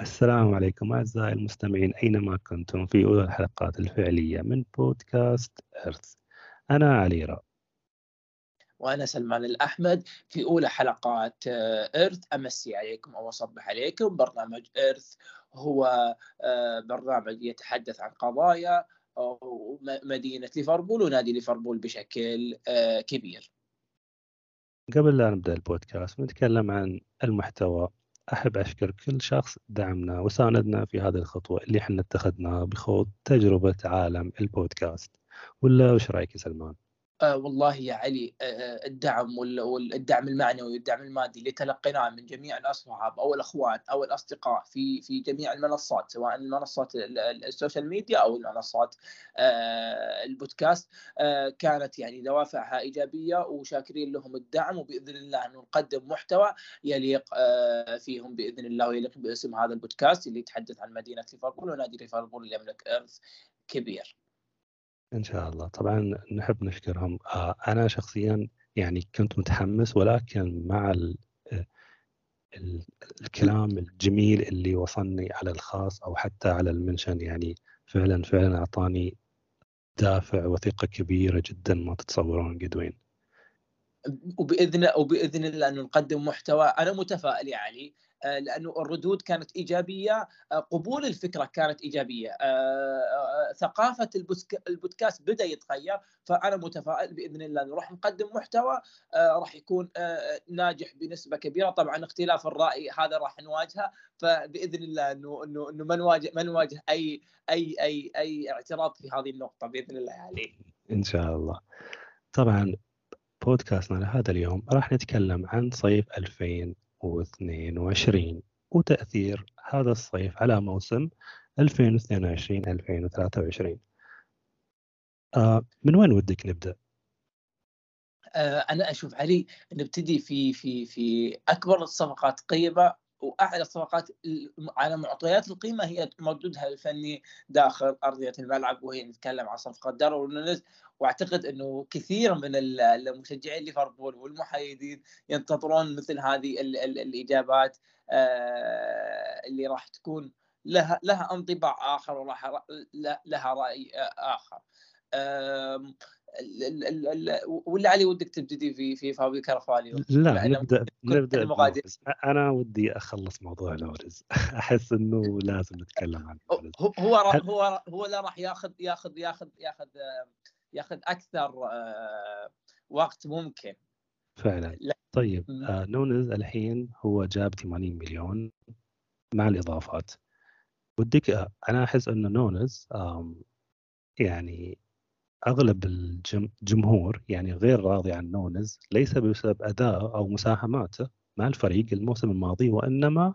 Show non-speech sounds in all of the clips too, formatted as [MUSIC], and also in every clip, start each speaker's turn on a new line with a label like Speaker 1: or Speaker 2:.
Speaker 1: السلام عليكم أعزائي المستمعين أينما كنتم؟ في أولى الحلقات الفعلية من بودكاست إرث. أنا علي
Speaker 2: وأنا سلمان الأحمد. في أولى حلقات آه، إرث. أمسي عليكم أو أصبح عليكم. برنامج إرث هو آه، برنامج يتحدث عن قضايا مدينة ليفربول ونادي ليفربول بشكل آه، كبير.
Speaker 1: قبل لا نبدأ البودكاست نتكلم عن المحتوى أحب أشكر كل شخص دعمنا وساندنا في هذه الخطوة اللي إحنا اتخذناها بخوض تجربة عالم البودكاست ولا وش رأيك يا سلمان؟
Speaker 2: آه والله يا علي آه, آه، الدعم والدعم المعنوي والدعم المادي اللي تلقيناه من جميع الأصحاب أو الاخوان أو الأصدقاء في في جميع المنصات سواء المنصات ال social media أو المنصات آه البودكاست آه كانت يعني دوافعها إيجابية وشاكرين لهم الدعم وبإذن الله انه نقدم محتوى يليق آه فيهم بإذن الله ويليق باسم هذا البودكاست اللي يتحدث عن مدينة ليفربول ونادي ليفربول اللي يملك إرث كبير.
Speaker 1: إن شاء الله. طبعا نحب نشكرهم. آه، أنا شخصيا يعني كنت متحمس ولكن مع ال الكلام الجميل اللي وصلني على الخاص أو حتى على المنشن يعني فعلا فعلا أعطاني دافع وثيقة كبيرة جدا ما تتصورون قد وين
Speaker 2: وبإذن وبإذن الله نقدم محتوى. أنا متفائل يا علي. آه، لأنه الردود كانت إيجابية آه، قبول الفكرة كانت إيجابية. آه، ثقافة البودكاست بدأ يتغير فأنا متفائل بإذن الله إنه راح نقدم محتوى راح يكون ناجح بنسبة كبيرة. طبعا اختلاف الرأي هذا راح نواجهه فبإذن الله إنه إنه ما نواجه ما نواجه أي أي أي أي اعتراض في هذه النقطة بإذن الله عليه
Speaker 1: إن شاء الله. طبعا بودكاستنا لهذا اليوم راح نتكلم عن صيف 2022 وتأثير هذا الصيف على موسم 2022 2023 آه من وين ودك نبدأ؟
Speaker 2: آه أنا أشوف علي نبتدي في في في أكبر الصفقات قيمة واعلى الصفقات على معطيات القيمة هي مردودها الفني داخل أرضية الملعب وهي نتكلم عن صفقة داروين نونيز وأعتقد إنه كثير من المشجعين ليفربول والمحايدين ينتظرون مثل هذه الإجابات آه، اللي راح تكون لها لها انطباع آخر وراح لها رأي آخر. ولا علي ودك تبتدي في في فابي كارفاليو
Speaker 1: ولا نبدا نبدأ أنا ودي أخلص موضوع نونيز. [LAUGHS] أحس إنه لازم نتكلم عنه
Speaker 2: هو هو هو هو لا راح ياخذ ياخذ ياخذ ياخذ ياخذ أكثر آه، وقت ممكن.
Speaker 1: فعلا. طيب آه نونز الحين هو جاب 80 مليون مع الإضافات. ودك آه، أنا أحس إنه نونز يعني أغلب الجمهور يعني غير راضي عن نونز ليس بسبب أداءه أو مساهماته مع الفريق الموسم الماضي وإنما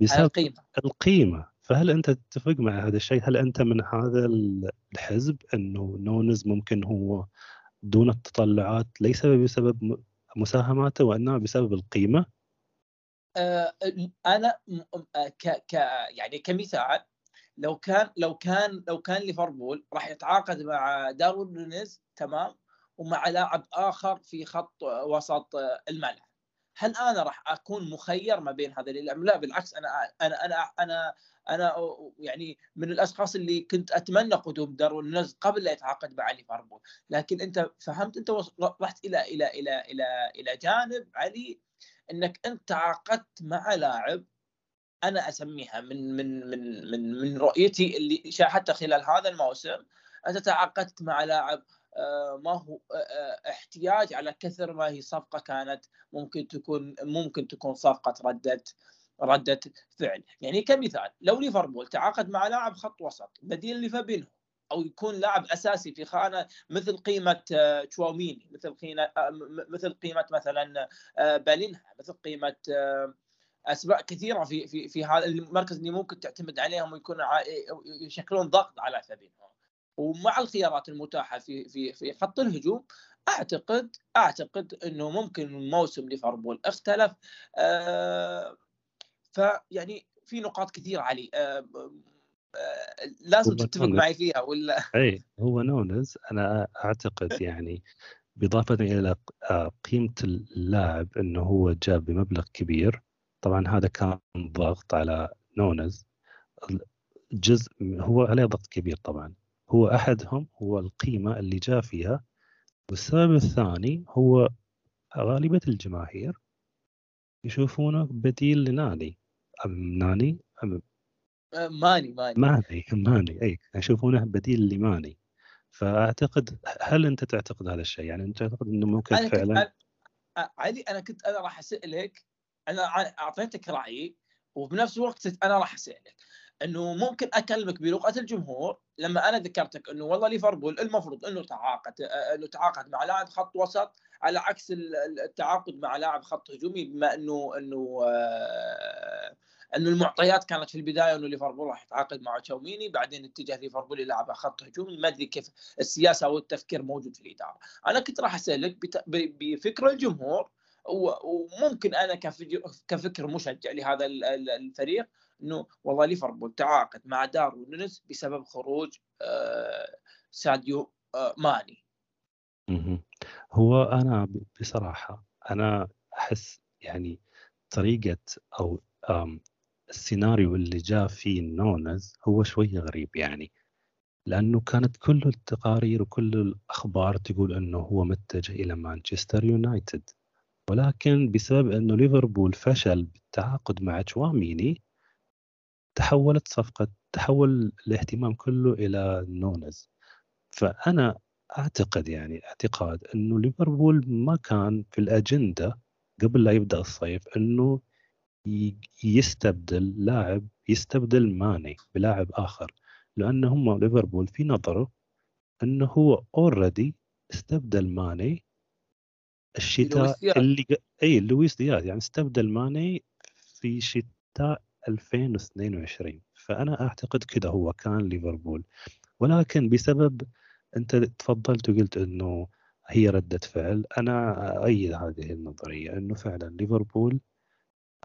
Speaker 1: بسبب القيمة القيمة فهل أنت تتفق مع هذا الشيء؟ هل أنت من هذا الحزب أنه نونز ممكن هو دون التطلعات ليس بسبب مساهماته وإنما بسبب القيمة؟
Speaker 2: آه، أنا ك ك يعني كمثال لو كان لو كان لو كان ليفربول راح يتعاقد مع داروين نونيز تمام ومع لاعب آخر في خط وسط الملعب. هل أنا راح أكون مخير ما بين هذا لا بالعكس أنا أنا أنا أنا أنا يعني من الأشخاص اللي كنت أتمنى قدوم داروين نونيز قبل لا يتعاقد مع ليفربول. لكن أنت فهمت أنت رحت إلى إلى إلى إلى إلى جانب علي إنك أنت تعاقدت مع لاعب أنا أسميها من من من من من رؤيتي اللي شاهدتها خلال هذا الموسم أنت تعاقدت مع لاعب آه، ما هو آه، آه، احتياج على كثر ما هي صفقة كانت ممكن تكون ممكن تكون صفقة رده رده فعل. يعني كمثال لو ليفربول تعاقد مع لاعب خط وسط بديل لفابينهو أو يكون لاعب أساسي في خانة مثل قيمة تشواوميني مثل قيمه مثل قيمة مثلا بالينها مثل قيمة اسماء كثيرة في في في هذا المركز اللي ممكن تعتمد عليهم ويكون يشكلون ضغط على فابينهو ومع الخيارات المتاحة في في في خط الهجوم أعتقد أعتقد إنه ممكن موسم ليفربول اختلف. آه فيعني في نقاط كثيرة علي. آه آه لازم تتفق معي فيها ولا؟
Speaker 1: إي [LAUGHS] هو نونز أنا أعتقد يعني باضافه إلى آه، قيمة اللاعب إنه هو جاب بمبلغ كبير. طبعا هذا كان ضغط على نونز. جزء هو عليه ضغط كبير طبعا. هو أحدهم هو القيمة اللي جاء فيها. والسبب الثاني هو غالبية الجماهير يشوفونه بديل لناني. أم ناني؟ أم
Speaker 2: ماني ماني.
Speaker 1: ماني ماني. أي يشوفونه بديل لماني. فأعتقد هل أنت تعتقد هذا الشيء؟ يعني أنت تعتقد إنه ممكن
Speaker 2: أنا
Speaker 1: فعلا؟
Speaker 2: كنت علي أنا كنت أنا راح أسألك أنا أعطيتك رأيي وبنفس الوقت أنا راح أسألك. إنه ممكن أكلمك بلغة الجمهور لما أنا ذكرتك إنه والله ليفربول المفروض إنه تعاقد إنه تعاقد مع لاعب خط وسط على عكس التعاقد مع لاعب خط هجومي بما إنه إنه آه، إنه المعطيات كانت في البداية إنه ليفربول راح يتعاقد مع تشاوميني بعدين اتجه ليفربول يلعب خط هجومي. ما أدري كيف السياسة أو التفكير موجود في الإدارة. أنا كنت راح أسألك بفكر الجمهور وممكن أنا كفكر مشجع لهذا الفريق إنه والله ليفربول تعاقد مع داروين نونيز بسبب خروج آه، ساديو آه، ماني.
Speaker 1: هو أنا بصراحة أنا أحس يعني طريقة أو السيناريو اللي جاء فيه نونز هو شوية غريب يعني لأنه كانت كل التقارير وكل الأخبار تقول إنه هو متجه إلى مانشستر يونايتد. ولكن بسبب انه ليفربول فشل بالتعاقد مع تشواميني تحولت صفقة تحول الاهتمام كله إلى نونز فأنا أعتقد يعني اعتقاد أنه ليفربول ما كان في الأجندة قبل لا يبدأ الصيف أنه يستبدل لاعب يستبدل ماني بلاعب آخر. لأن هم ليفربول في نظره أنه هو already استبدل ماني الشتاء اللي هي لويس دياز. يعني استبدل ماني في شتاء 2022 فأنا أعتقد كذا هو كان ليفربول. ولكن بسبب أنت تفضلت وقلت إنه هي ردة فعل أنا أؤيد هذه النظرية إنه فعلا ليفربول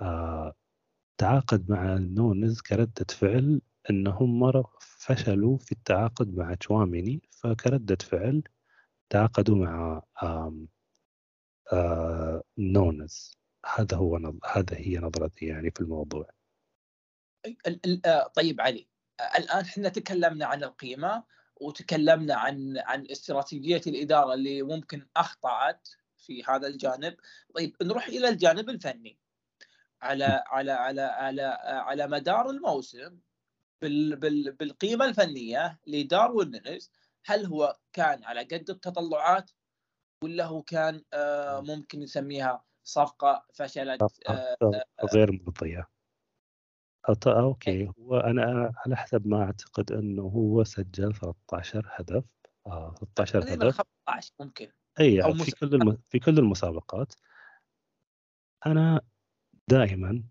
Speaker 1: آه تعاقد مع نونز كردة فعل إنهم مرة فشلوا في التعاقد مع تشواميني. فكردة فعل تعاقدوا مع آم نونز هذا هو هذا هي نظرتي يعني في الموضوع.
Speaker 2: آه، طيب علي الآن إحنا تكلمنا عن القيمة وتكلمنا عن عن استراتيجية الإدارة اللي ممكن أخطأت في هذا الجانب. طيب نروح إلى الجانب الفني. على على على على على مدار الموسم بال بال بالقيمة الفنية لداروين نونيز هل هو كان على قد التطلعات؟ ولا هو كان آه، ممكن نسميها صفقة فشلت
Speaker 1: آه، غير مرضيه okay. هو أنا على حسب ما أعتقد أنه هو سجل 13 هدف. آه 13 هدف.
Speaker 2: 15 ممكن.
Speaker 1: إي في كل الم... في كل المسابقات. أنا دائما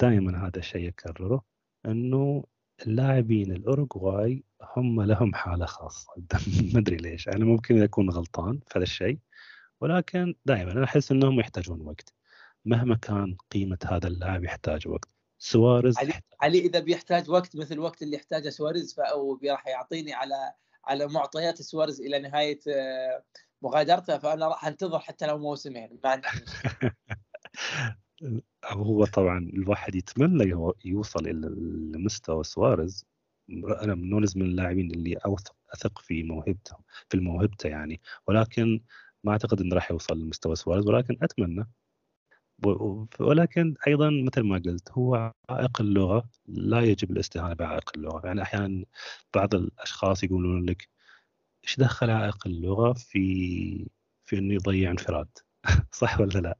Speaker 1: دائما هذا الشيء اكرره أنه اللاعبين الأوروغواي هم لهم حالة خاصة. [LAUGHS] ما أدري ليش. أنا ممكن أكون غلطان في هذا الشيء ولكن دائما أنا أحس إنهم يحتاجون وقت. مهما كان قيمة هذا اللاعب يحتاج وقت. سواريز
Speaker 2: علي, علي إذا بيحتاج وقت مثل الوقت اللي يحتاجه سواريز فهو راح يعطيني على على معطيات سواريز إلى نهاية آه، مغادرته فأنا راح أنتظر حتى لو موسمين. ما عندي [LAUGHS]
Speaker 1: هو طبعا الواحد يتمنى يوصل إلى مستوى سواريز. أنا من نونز من اللاعبين اللي اوثق أثق في موهبته في موهبته يعني. ولكن ما أعتقد إنه راح يوصل لمستوى سواريز ولكن أتمنى. ولكن أيضا مثل ما قلت هو عائق اللغة. لا يجب الاستهانة بعائق اللغة. يعني أحيانا بعض الأشخاص يقولون لك إيش دخل عائق اللغة في في إنه يضيع انفراد؟ [LAUGHS] صح ولا لا؟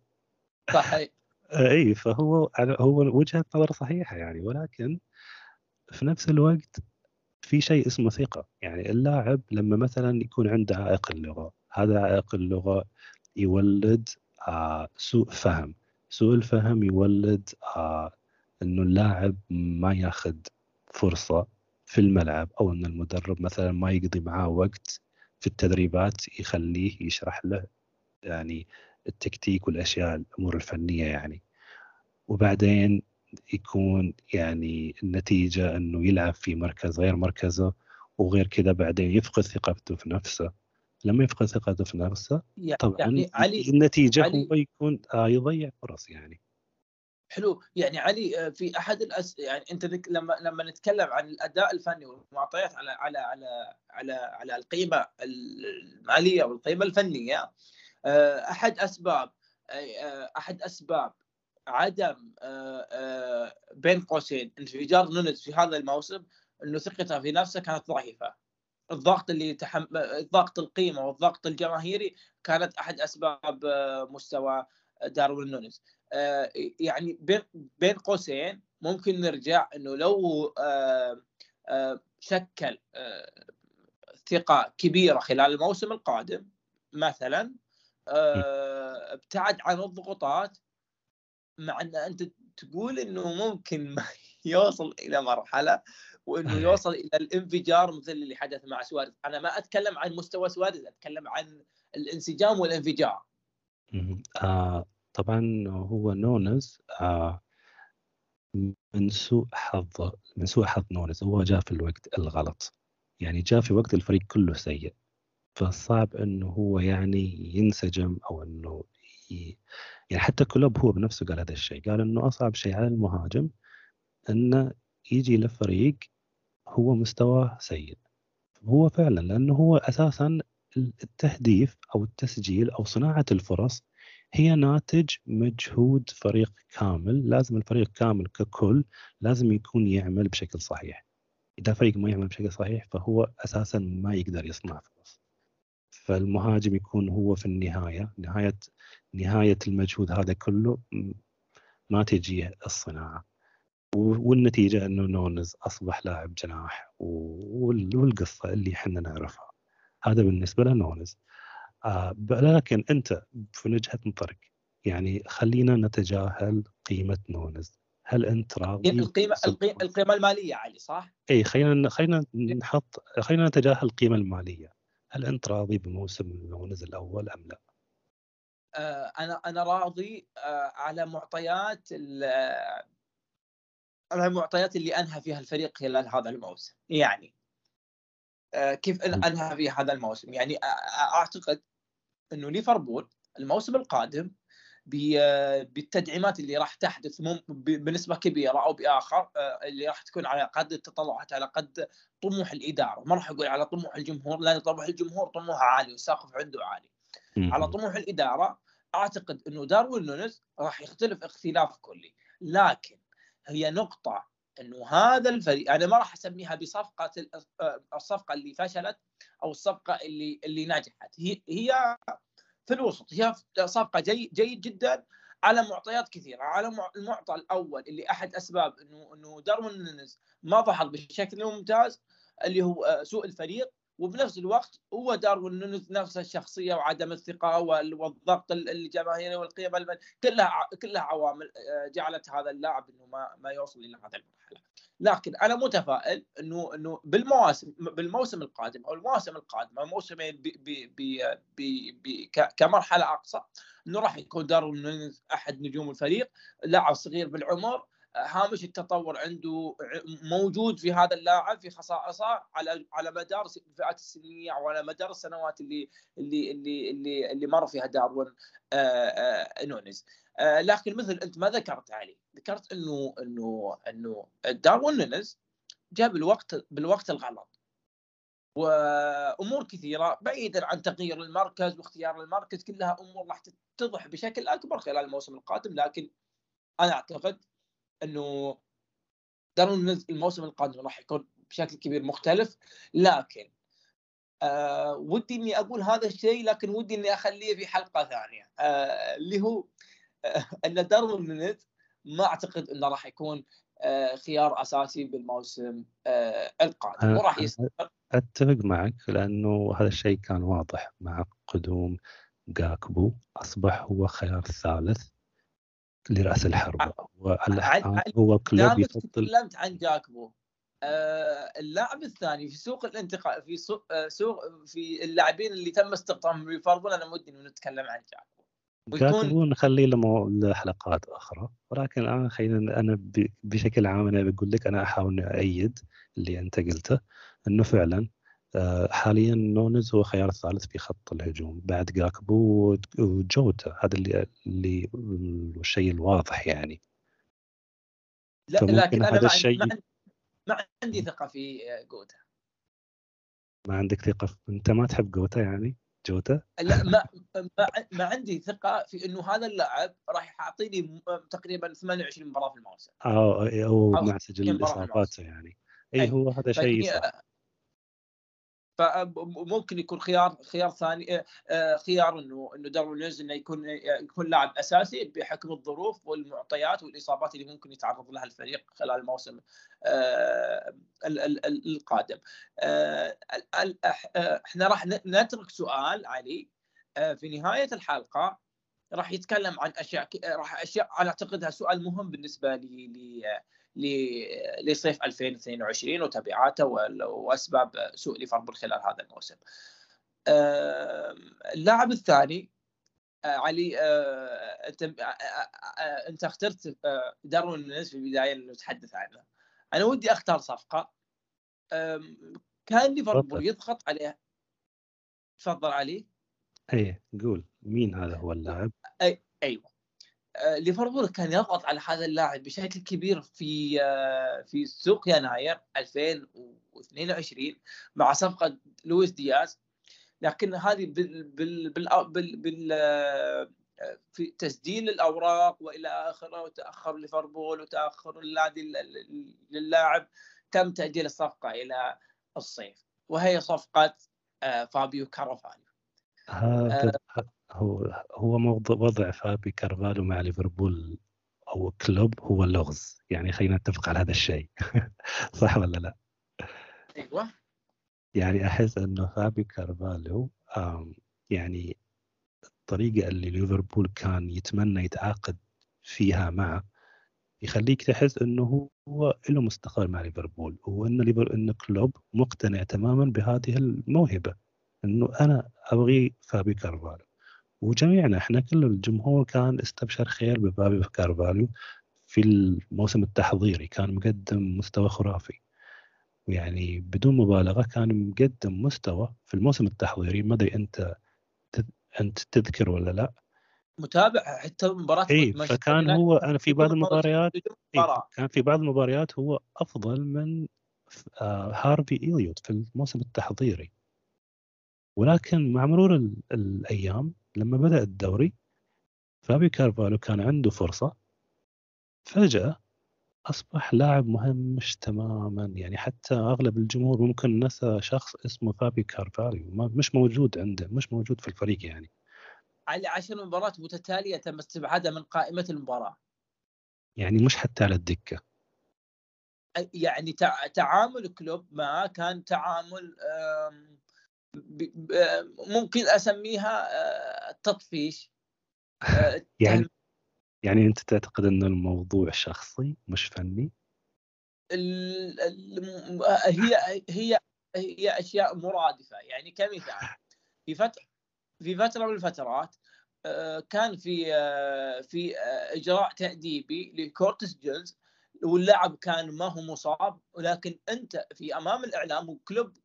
Speaker 2: صحيح.
Speaker 1: إي فهو هو وجهة نظر صحيحة يعني ولكن في نفس الوقت في شيء اسمه ثقة. يعني اللاعب لما مثلا يكون عنده عائق اللغة هذا عائق اللغة يولد آه سوء فهم. سوء الفهم يولد آه إنه اللاعب ما ياخذ فرصة في الملعب أو إن المدرب مثلا ما يقضي معاه وقت في التدريبات يخليه يشرح له. يعني التكتيك والأشياء الأمور الفنية يعني. وبعدين يكون يعني النتيجة إنه يلعب في مركز غير مركزه وغير كذا بعدين يفقد ثقته في نفسه. لما يفقد ثقته في نفسه طبعا يعني علي النتيجة علي هو يكون آه يضيع فرص يعني.
Speaker 2: حلو. يعني علي في أحد الأس... يعني أنت ذك... لما لما نتكلم عن الأداء الفني والمعطيات على على على على على القيمة المالية والقيمة الفنية أحد أسباب أحد أسباب عدم بين قوسين انفجار نونز في هذا الموسم إنه ثقته في نفسه كانت ضعيفة. الضغط اللي تحم... ضغط القيمة والضغط الجماهيري كانت أحد أسباب مستوى داروين نونز يعني بين قوسين ممكن نرجع إنه لو شكل ثقة كبيرة خلال الموسم القادم مثلا ابتعد عن الضغوطات مع إن أنت تقول إنه ممكن [LAUGHS] يوصل إلى مرحلة وإنه يوصل إلى الانفجار مثل اللي حدث مع سواريز. أنا ما أتكلم عن مستوى سواريز أتكلم عن الانسجام والانفجار.
Speaker 1: آه طبعا هو نونز آه من سوء حظ من سوء حظ نونز هو جاء في الوقت الغلط. يعني جاء في وقت الفريق كله سيء. فصعب إنه هو يعني ينسجم أو إنه ي... يعني حتى كلوب هو بنفسه قال هذا الشيء قال إنه أصعب شيء على المهاجم إنه يجي لفريق هو مستواه سيء. هو فعلا لأنه هو أساسا التهديف أو التسجيل أو صناعة الفرص هي ناتج مجهود فريق كامل لازم الفريق كامل ككل لازم يكون يعمل بشكل صحيح. إذا فريق ما يعمل بشكل صحيح فهو أساسا ما يقدر يصنع فرص. فالمهاجم يكون هو في النهاية نهاية نهاية المجهود هذا كله ما تجيه الصناعة. والنتيجة إنه نونز أصبح لاعب جناح والقصة اللي إحنا نعرفها. هذا بالنسبة لنونز. آه لكن أنت في وجهة نظرك يعني خلينا نتجاهل قيمة نونز. هل أنت راضي
Speaker 2: القيمة القيمه, القيمة المالية علي صح؟
Speaker 1: اي خلينا خلينا نحط خلينا نتجاهل القيمة المالية. هل انت راضي بموسم نونز الأول أم لا؟
Speaker 2: آه أنا أنا راضي آه على معطيات على المعطيات اللي أنهى فيها الفريق خلال هذا الموسم. يعني آه كيف أنهى في هذا الموسم؟ يعني أعتقد إنه ليفربول الموسم القادم بالتدعيمات اللي راح تحدث بنسبة كبيرة أو بآخر آه، اللي راح تكون على قد التطلعات على قد طموح الإدارة. ما راح أقول على طموح الجمهور لأن طموح الجمهور طموحه عالي والسقف عنده عالي. على طموح الإدارة أعتقد إنه داروين نونز راح يختلف اختلاف كلي. لكن هي نقطة إنه هذا الفريق أنا ما راح أسميها بصفقة آه، الصفقة اللي فشلت أو الصفقة اللي اللي نجحت. هي هي في الوسط هي صفقة جيد جيد جدا على معطيات كثيرة. على المعطى الأول اللي أحد أسباب إنه إنه داروين نونيز ما ظهر بشكل ممتاز اللي هو آه، سوء الفريق وبنفس الوقت هو داروين نونيز نفس الشخصية وعدم الثقة والضغط الجماهيري والقيم كلها كلها عوامل آه، جعلت هذا اللاعب إنه ما ما يوصل إلى هذا المرحلة. لكن أنا متفائل إنه إنه بالمواسم بالموسم القادم أو المواسم القادمه الموسمين كمرحلة أقصى إنه راح يكون نونيز أحد نجوم الفريق لاعب صغير بالعمر هامش التطور عنده موجود في هذا اللاعب في خصائصه على على مدار الفئات السنية أو على مدار السنوات اللي اللي اللي اللي, اللي مر فيها داروين آه، آه، نونيز لكن مثل انت ما ذكرت علي ذكرت انه انه انه داروين نونيز جاء بالوقت بالوقت الغلط. وأمور كثيرة بعيدا عن تغيير المركز واختيار المركز كلها أمور راح تتضح بشكل أكبر خلال الموسم القادم. لكن أنا أعتقد إنه دارون الموسم القادم راح يكون بشكل كبير مختلف. لكن آه ودي إني أقول هذا الشيء لكن ودي إني أخليه في حلقة ثانية. آه اللي هو آه [LAUGHS] ان داروين ما أعتقد إنه راح يكون آه خيار أساسي بالموسم آه القادم. وراح
Speaker 1: يستمر أتفق معك لأنه هذا الشيء كان واضح مع قدوم جاكبو. أصبح هو خيار ثالث لرأس الحربة.
Speaker 2: هو كلوب يفضل تكلمت عن جاكبو. آه اللاعب الثاني في سوق الانتقال في سوق, آه سوق في اللاعبين اللي تم استقطابهم ليفربول أنا ودي إنه نتكلم عن جاكبو.
Speaker 1: جاكبو نخليه لحلقات أخرى. ولكن الان خلينا أنا بشكل عام أنا بقول لك أنا أحاول اؤيد اللي أنت قلته إنه فعلا آه، حاليا نونز هو خيار الثالث في خط الهجوم. بعد جاكبو وجوتا. هذا اللي اللي الشيء الواضح يعني.
Speaker 2: لا لكن أنا ما, الشيء... ما, ما عندي ثقة في جوتا.
Speaker 1: ما عندك ثقة. أنت ما تحب جوتا يعني؟ جوتا؟
Speaker 2: لا ما [LAUGHS] ما, ما عندي ثقة في إنه هذا اللاعب راح يعطيني تقريبا 28 مباراة في الموسم.
Speaker 1: آه أو مع سجل اصاباته يعني. أي. هو هذا شيء صح
Speaker 2: فممكن يكون خيار خيار ثاني آه، آه، خيار إنه إنه داروين إنه يكون يكون لاعب أساسي بحكم الظروف والمعطيات والإصابات اللي ممكن يتعرض لها الفريق خلال الموسم آه، القادم. إحنا راح نترك سؤال علي في نهاية الحلقة راح يتكلم عن أشياء راح أشياء أنا أعتقدها سؤال مهم بالنسبة لي لصيف 2022 وتبعاته وأسباب سوء ليفربول خلال هذا الموسم. اللاعب الثاني آه، علي آه، أنت آه، أنت اخترت داروين نونيز في البداية نتحدث عنه. أنا ودي أختار صفقة كان ليفربول يضغط عليه تفضل علي
Speaker 1: إيه قول مين هذا هو اللاعب؟
Speaker 2: أي أيوه ليفربول كان يضغط على هذا اللاعب بشكل كبير في آه، في سوق يناير 2022 مع صفقة لويس دياز. لكن هذه بال بال بال, بال, آه، في تسجيل الأوراق وإلى آخره وتأخر ليفربول وتأخر النادي للاعب تم تأجيل الصفقة إلى الصيف. وهي صفقة فابيو كارافاني
Speaker 1: هذا هو هو وضع فابي كارفالو مع ليفربول أو كلوب هو اللغز. يعني خلينا نتفق على هذا الشيء. [LAUGHS] صح ولا لا؟
Speaker 2: أيوه.
Speaker 1: يعني أحس انه فابي كارفالو يعني الطريقة اللي ليفربول كان يتمنى يتعاقد فيها معه يخليك تحس أنه هو له مستقبل مع ليفربول وان ليفر أن كلوب مقتنع تماما بهذه الموهبة. أنه أنا أبغي فابي كارفالو. وجميعنا إحنا كل الجمهور كان استبشر خير بفابي كارفاليو في الموسم التحضيري كان مقدم مستوى خرافي. يعني بدون مبالغة كان مقدم مستوى في الموسم التحضيري. ما أدري أنت أنت تذكر ولا لا؟
Speaker 2: متابع حتى مباراة
Speaker 1: اي فكان هو أنا في بعض المباريات إيه كان في بعض المباريات هو أفضل من آه هارفي إليوت في الموسم التحضيري. ولكن مع مرور الأيام لما بدأ الدوري فابي كارفالو كان عنده فرصة فجأة أصبح لاعب مهمش تماما. يعني حتى أغلب الجمهور ممكن نسى شخص اسمه فابي كارفاليو مش موجود عنده مش موجود في الفريق يعني.
Speaker 2: على عشر مباريات متتالية تم استبعادها من قائمة المباراة.
Speaker 1: يعني مش حتى على الدكة.
Speaker 2: يعني تعامل كلوب معه كان تعامل ممكن أسميها آه، تطفيش
Speaker 1: آه، يعني يعني أنت تعتقد أن الموضوع شخصي مش فني؟
Speaker 2: هي هي هي أشياء مرادفة. يعني كمثال في فتره في فترة من الفترات آه، كان في في إجراء تأديبي لكورتيس جونز واللاعب كان ما هو مصاب ولكن أنت في أمام الإعلام وكلوب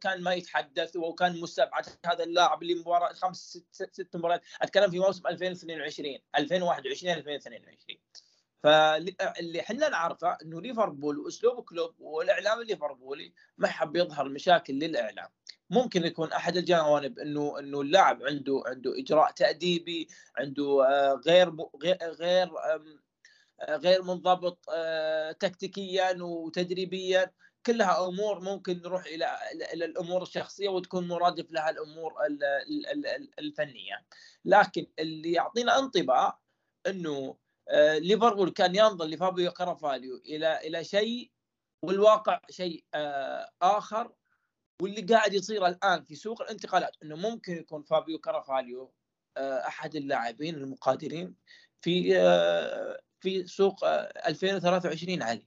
Speaker 2: كان ما يتحدث وكان مستبعد هذا اللاعب لمباراة خمس ست, ست مباريات. أتكلم في موسم 2022 2021 2022 فاللي إحنا نعرفه إنه ليفربول وأسلوب كلوب والإعلام الليفربولي ما حب يظهر مشاكل للإعلام. ممكن يكون أحد الجوانب إنه إنه اللاعب عنده عنده إجراء تأديبي عنده آه، غير غير غير منضبط آه، تكتيكيا وتدريبيا. كلها أمور ممكن نروح إلى إلى الأمور الشخصية وتكون مرادف لها الأمور الفنية. لكن اللي يعطينا انطباع إنه آه، ليفربول كان ينظر لفابيو كارفاليو إلى إلى شيء والواقع شيء آه، آخر. واللي قاعد يصير الآن في سوق الانتقالات إنه ممكن يكون فابيو كارفاليو أحد اللاعبين المغادرين في في سوق 2023 علي.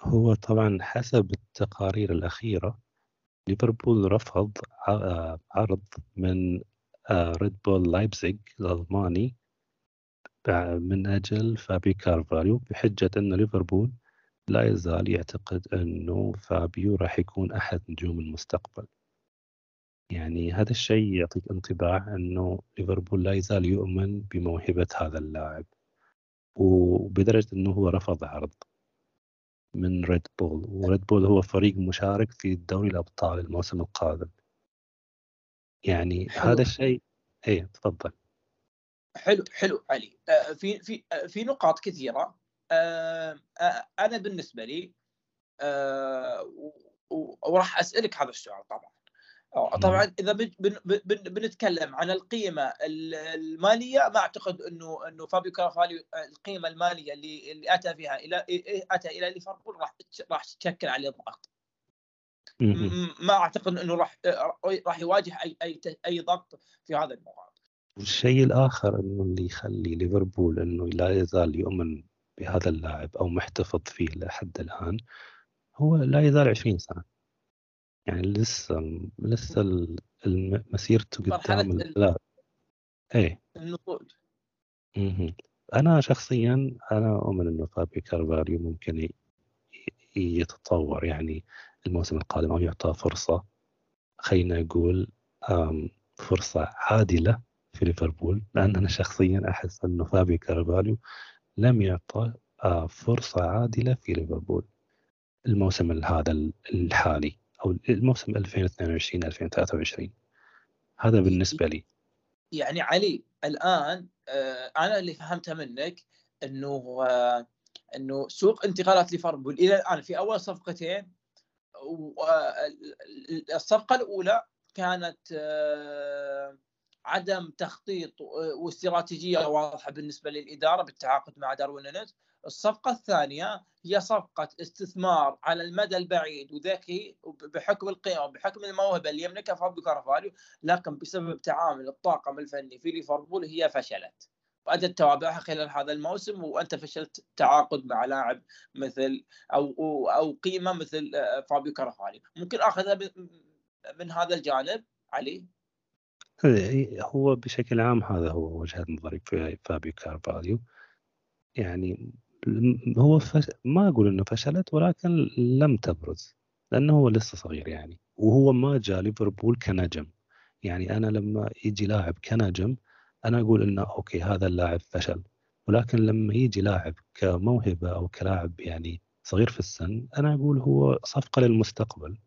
Speaker 1: هو طبعا حسب التقارير الأخيرة ليفربول رفض عرض من ريد بول لايبزيغ الألماني من أجل فابي كارفاليو بحجة أن ليفربول لا يزال يعتقد أنه فابيو راح يكون أحد نجوم المستقبل. يعني هذا الشيء يعطيك انطباع أنه ليفربول لا يزال يؤمن بموهبة هذا اللاعب. وبدرجة أنه هو رفض عرض من ريد بول وريد بول هو فريق مشارك في دوري الأبطال الموسم القادم. يعني حلو. هذا الشيء اي تفضل.
Speaker 2: حلو حلو علي. آه، في في آه، في نقاط كثيرة. آه، أنا بالنسبة لي وراح أسألك هذا السؤال طبعا. طبعا إذا بنتكلم عن القيمة المالية ما أعتقد إنه إنه فابيو كارفاليو القيمة المالية اللي اللي أتى فيها إلى أتى إلى ليفربول راح راح تشكل عليه ضغط. ما أعتقد إنه راح راح يواجه أي أي أي ضغط في هذا النقاط
Speaker 1: والشيء الآخر إنه اللي يخلي ليفربول إنه لا يزال يؤمن بهذا اللاعب أو محتفظ فيه لحد الآن هو لا يزال 20 سنة. يعني لسه لسه مسيرته قدام لا. إيه؟ النضوج أنا شخصيا أنا أؤمن إنه فابي كارفاليو ممكن يتطور. يعني الموسم القادم أو يعطى فرصة خلينا نقول فرصة عادلة في ليفربول لأن أنا شخصيا أحس إنه فابي كارفاليو لم يعطى آه، فرصة عادلة في ليفربول. الموسم هذا الحالي. أو الموسم 2022 2023 هذا بالنسبة لي.
Speaker 2: يعني علي الآن آه، أنا اللي فهمته منك إنه آه، إنه سوق انتقالات ليفربول إلى الآن في أول صفقتين الصفقة الأولى كانت آه، عدم تخطيط واستراتيجية واضحة بالنسبة للإدارة بالتعاقد مع داروين نونيز. الصفقة الثانية هي صفقة استثمار على المدى البعيد وذكي بحكم القيمة وبحكم الموهبة اللي يملكها فابيو كارفاليو لكن بسبب تعامل الطاقم الفني في ليفربول هي فشلت. وأدت توابعها خلال هذا الموسم وأنت فشلت تعاقد مع لاعب مثل أو أو قيمة مثل آه، فابيو كارفاليو. ممكن أخذها من هذا الجانب. علي؟
Speaker 1: هو بشكل عام هذا هو وجهة نظري في فابيو كارفاليو. يعني هو فش... ما أقول إنه فشلت ولكن لم تبرز لأنه هو لسه صغير يعني وهو ما جاء ليفربول كنجم. يعني أنا لما يجي لاعب كنجم أنا أقول إنه أوكي هذا اللاعب فشل. ولكن لما يجي لاعب كموهبة أو كلاعب يعني صغير في السن أنا أقول هو صفقة للمستقبل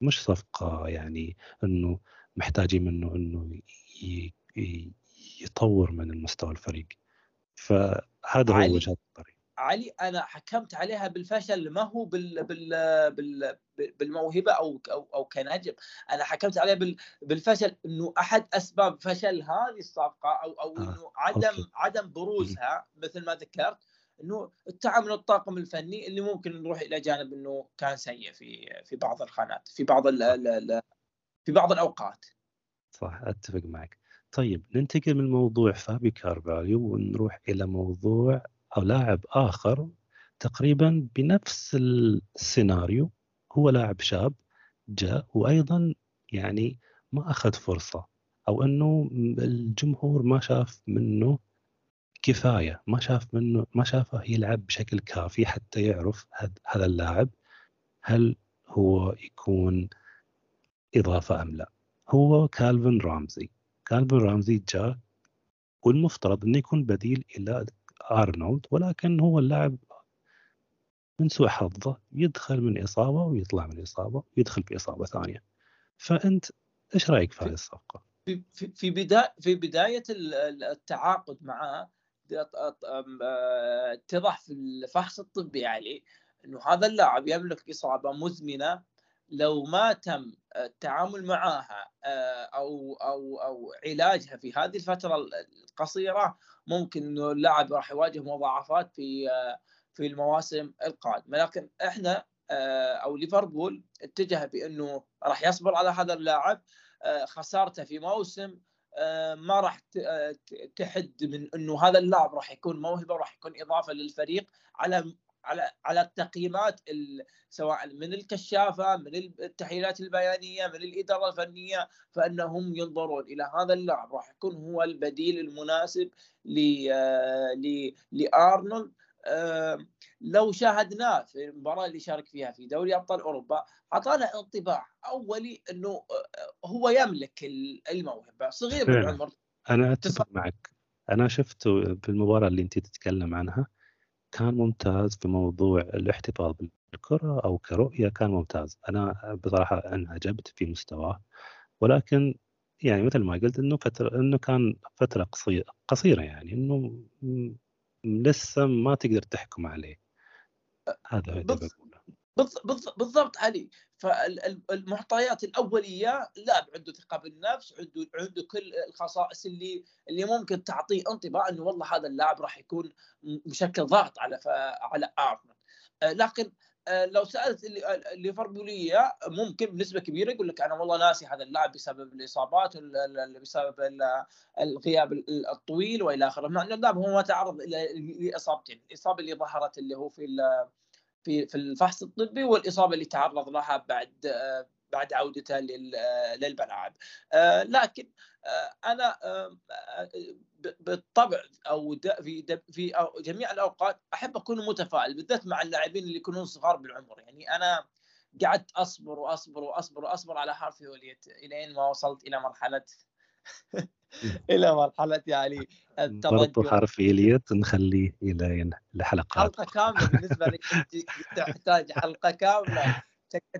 Speaker 1: مش صفقة يعني إنه محتاجين منه إنه يطور من المستوى الفريق. فهذا هو وجهه نظري.
Speaker 2: علي أنا حكمت عليها بالفشل. ما هو بال بال بال بالموهبة أو أو أو كنجم أنا حكمت عليها بالفشل إنه أحد أسباب فشل هذه الصفقة أو أو آه، إنه عدم okay. عدم بروزها مثل ما ذكرت إنه التعامل الطاقم الفني اللي ممكن نروح إلى جانب إنه كان سيء في في بعض الخانات في بعض في بعض الأوقات.
Speaker 1: صح أتفق معك. طيب ننتقل من موضوع فابي كارفاليو ونروح إلى موضوع أو لاعب آخر تقريبا بنفس السيناريو. هو لاعب شاب جاء وأيضا يعني ما أخذ فرصة أو أنه الجمهور ما شاف منه كفاية ما شاف منه ما شافه يلعب بشكل كافي حتى يعرف هذا اللاعب. هل هو يكون إضافة أم لا. هو كالفن رامزي. كالفن رامزي جاء والمفترض أنه يكون بديل إلى أرنولد ولكن هو اللاعب من سوء حظه يدخل من إصابة ويطلع من إصابة ويدخل في إصابة ثانية. فأنت إيش رأيك في هذه الصفقة؟
Speaker 2: في في بداية في بداية التعاقد معه اتضح في الفحص الطبي عليه إنه هذا اللاعب يملك إصابة مزمنة لو ما تم التعامل معها آه، أو أو أو علاجها في هذه الفترة القصيرة ممكن إنه اللاعب راح يواجه مضاعفات في آه، في المواسم القادمة. لكن إحنا آه، أو ليفربول اتجه بأنه راح يصبر على هذا اللاعب خسارته في موسم ما راح تحد من إنه هذا اللاعب راح يكون موهبة وراح يكون إضافة للفريق على على على التقييمات سواء من الكشافة من التحليلات البيانية من الإدارة الفنية فإنهم ينظرون إلى هذا اللاعب. راح يكون هو البديل المناسب لأرنولد. لو شاهدناه في المباراة اللي شارك فيها في دوري أبطال أوروبا أعطانا انطباع أولي إنه هو يملك الموهبة. صغير بالعمر.
Speaker 1: أنا أتفق معك. أنا شفته في المباراه اللي أنت تتكلم عنها. كان ممتاز في موضوع الاحتفاظ ككرة أو كرؤية كان ممتاز. أنا بصراحة انعجبت في مستواه. ولكن يعني مثل ما قلت إنه فترة إنه كان فترة قصيره قصيرة يعني إنه لسه ما تقدر تحكم عليه. هذا اللي
Speaker 2: بالضبط علي. فالمعطيات الأولية لاعب عنده ثقة بالنفس عنده عنده كل الخصائص اللي اللي ممكن تعطيه انطباع إنه والله هذا اللاعب راح يكون مشكل ضغط على على أرنولد. لكن آه، لو سألت ليفربولية ممكن بنسبة كبيرة يقول لك أنا والله ناسي هذا اللاعب بسبب الإصابات بسبب الغياب الطويل وإلى آخره مع إنه اللاعب هو ما تعرض إلى لإصابتين الاصابه اللي ظهرت اللي هو في في في الفحص الطبي والإصابة اللي تعرض لها بعد آه، بعد عودته للملاعب آه، لكن أنا بالطبع أو في في جميع الأوقات أحب أكون متفائل بالذات مع اللاعبين اللي يكونون صغار بالعمر. يعني أنا قعدت أصبر وأصبر وأصبر وأصبر على حرفي وليت إلين ما وصلت إلى مرحلة [LAUGHS] إلى مرحلة يعني
Speaker 1: برضو حرف اليت نخليه إلى الحلقات.
Speaker 2: حلقة كاملة بالنسبة لك [LAUGHS] تحتاج حلقة كاملة.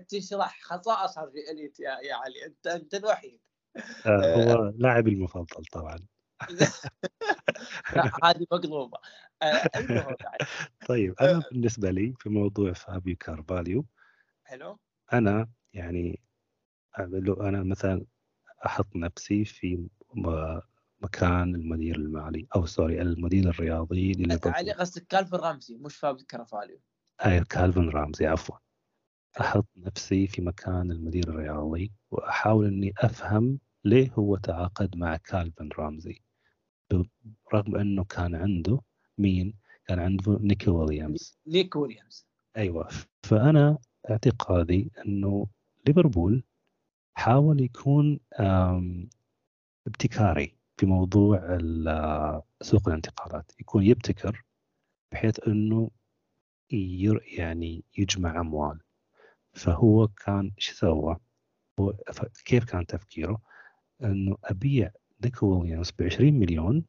Speaker 2: تشرح خصائص حرف اليت يا, علي. انت أنت الوحيد.
Speaker 1: آه، هو لاعبي المفضل طبعا.
Speaker 2: هذه مقلوبة. آه، [LAUGHS]
Speaker 1: طيب أنا آه. بالنسبة لي في موضوع فابيو كارفاليو
Speaker 2: حلو.
Speaker 1: أنا يعني لو أنا مثلا أحط نفسي في مكان المدير المالي أو sorry المدير الرياضي
Speaker 2: علي قصدك كالفن رامزي مش فابيو كارفاليو
Speaker 1: أي كالفن رامزي عفوا. أحط نفسي في مكان المدير الرياضي وأحاول إني أفهم ليه هو تعاقد مع كالفن رامزي. رغم إنه كان عنده مين؟ كان عنده نيك ويليامز.
Speaker 2: نيك ويليامز.
Speaker 1: أيوه. فأنا اعتقادي إنه ليفربول حاول يكون ابتكاري في موضوع سوق الانتقالات يكون يبتكر بحيث إنه يعني يجمع أموال فهو كان إيش سوى؟ كيف كان تفكيره؟ إنه أبيع نيكو ويليامز ب 20 مليون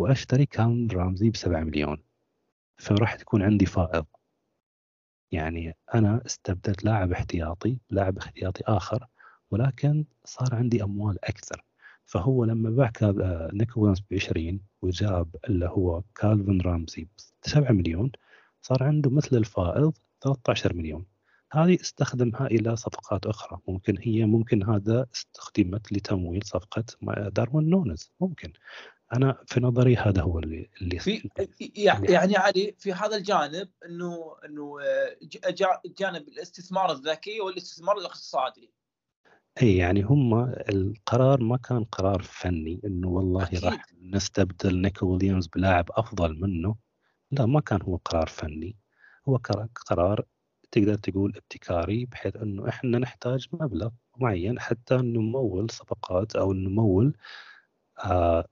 Speaker 1: وأشتري كان رامزي ب 7 مليون فراح تكون عندي فائض يعني أنا استبدلت لاعب احتياطي لاعب احتياطي آخر ولكن صار عندي أموال أكثر. فهو لما باع نيكو ويليامز ب 20 وجاب اللي هو كالفن رامزي ب 7 مليون صار عنده مثل الفائض 13 مليون. هذه استخدمها إلى صفقات أخرى. ممكن هي ممكن هذا استخدمت لتمويل صفقة داروين نونز. ممكن. أنا في نظري هذا هو اللي اللي
Speaker 2: في يعني علي في هذا الجانب انه إنه جانب الاستثمار الذكي والاستثمار الاقتصادي.
Speaker 1: إي يعني هم القرار ما كان قرار فني إنه والله أكيد. راح نستبدل نيكو ويليامز بلاعب أفضل منه. لا ما كان هو قرار فني. هو قرار تقدر تقول ابتكاري بحيث إنه إحنا نحتاج مبلغ معين حتى نمول صفقات أو نمول آه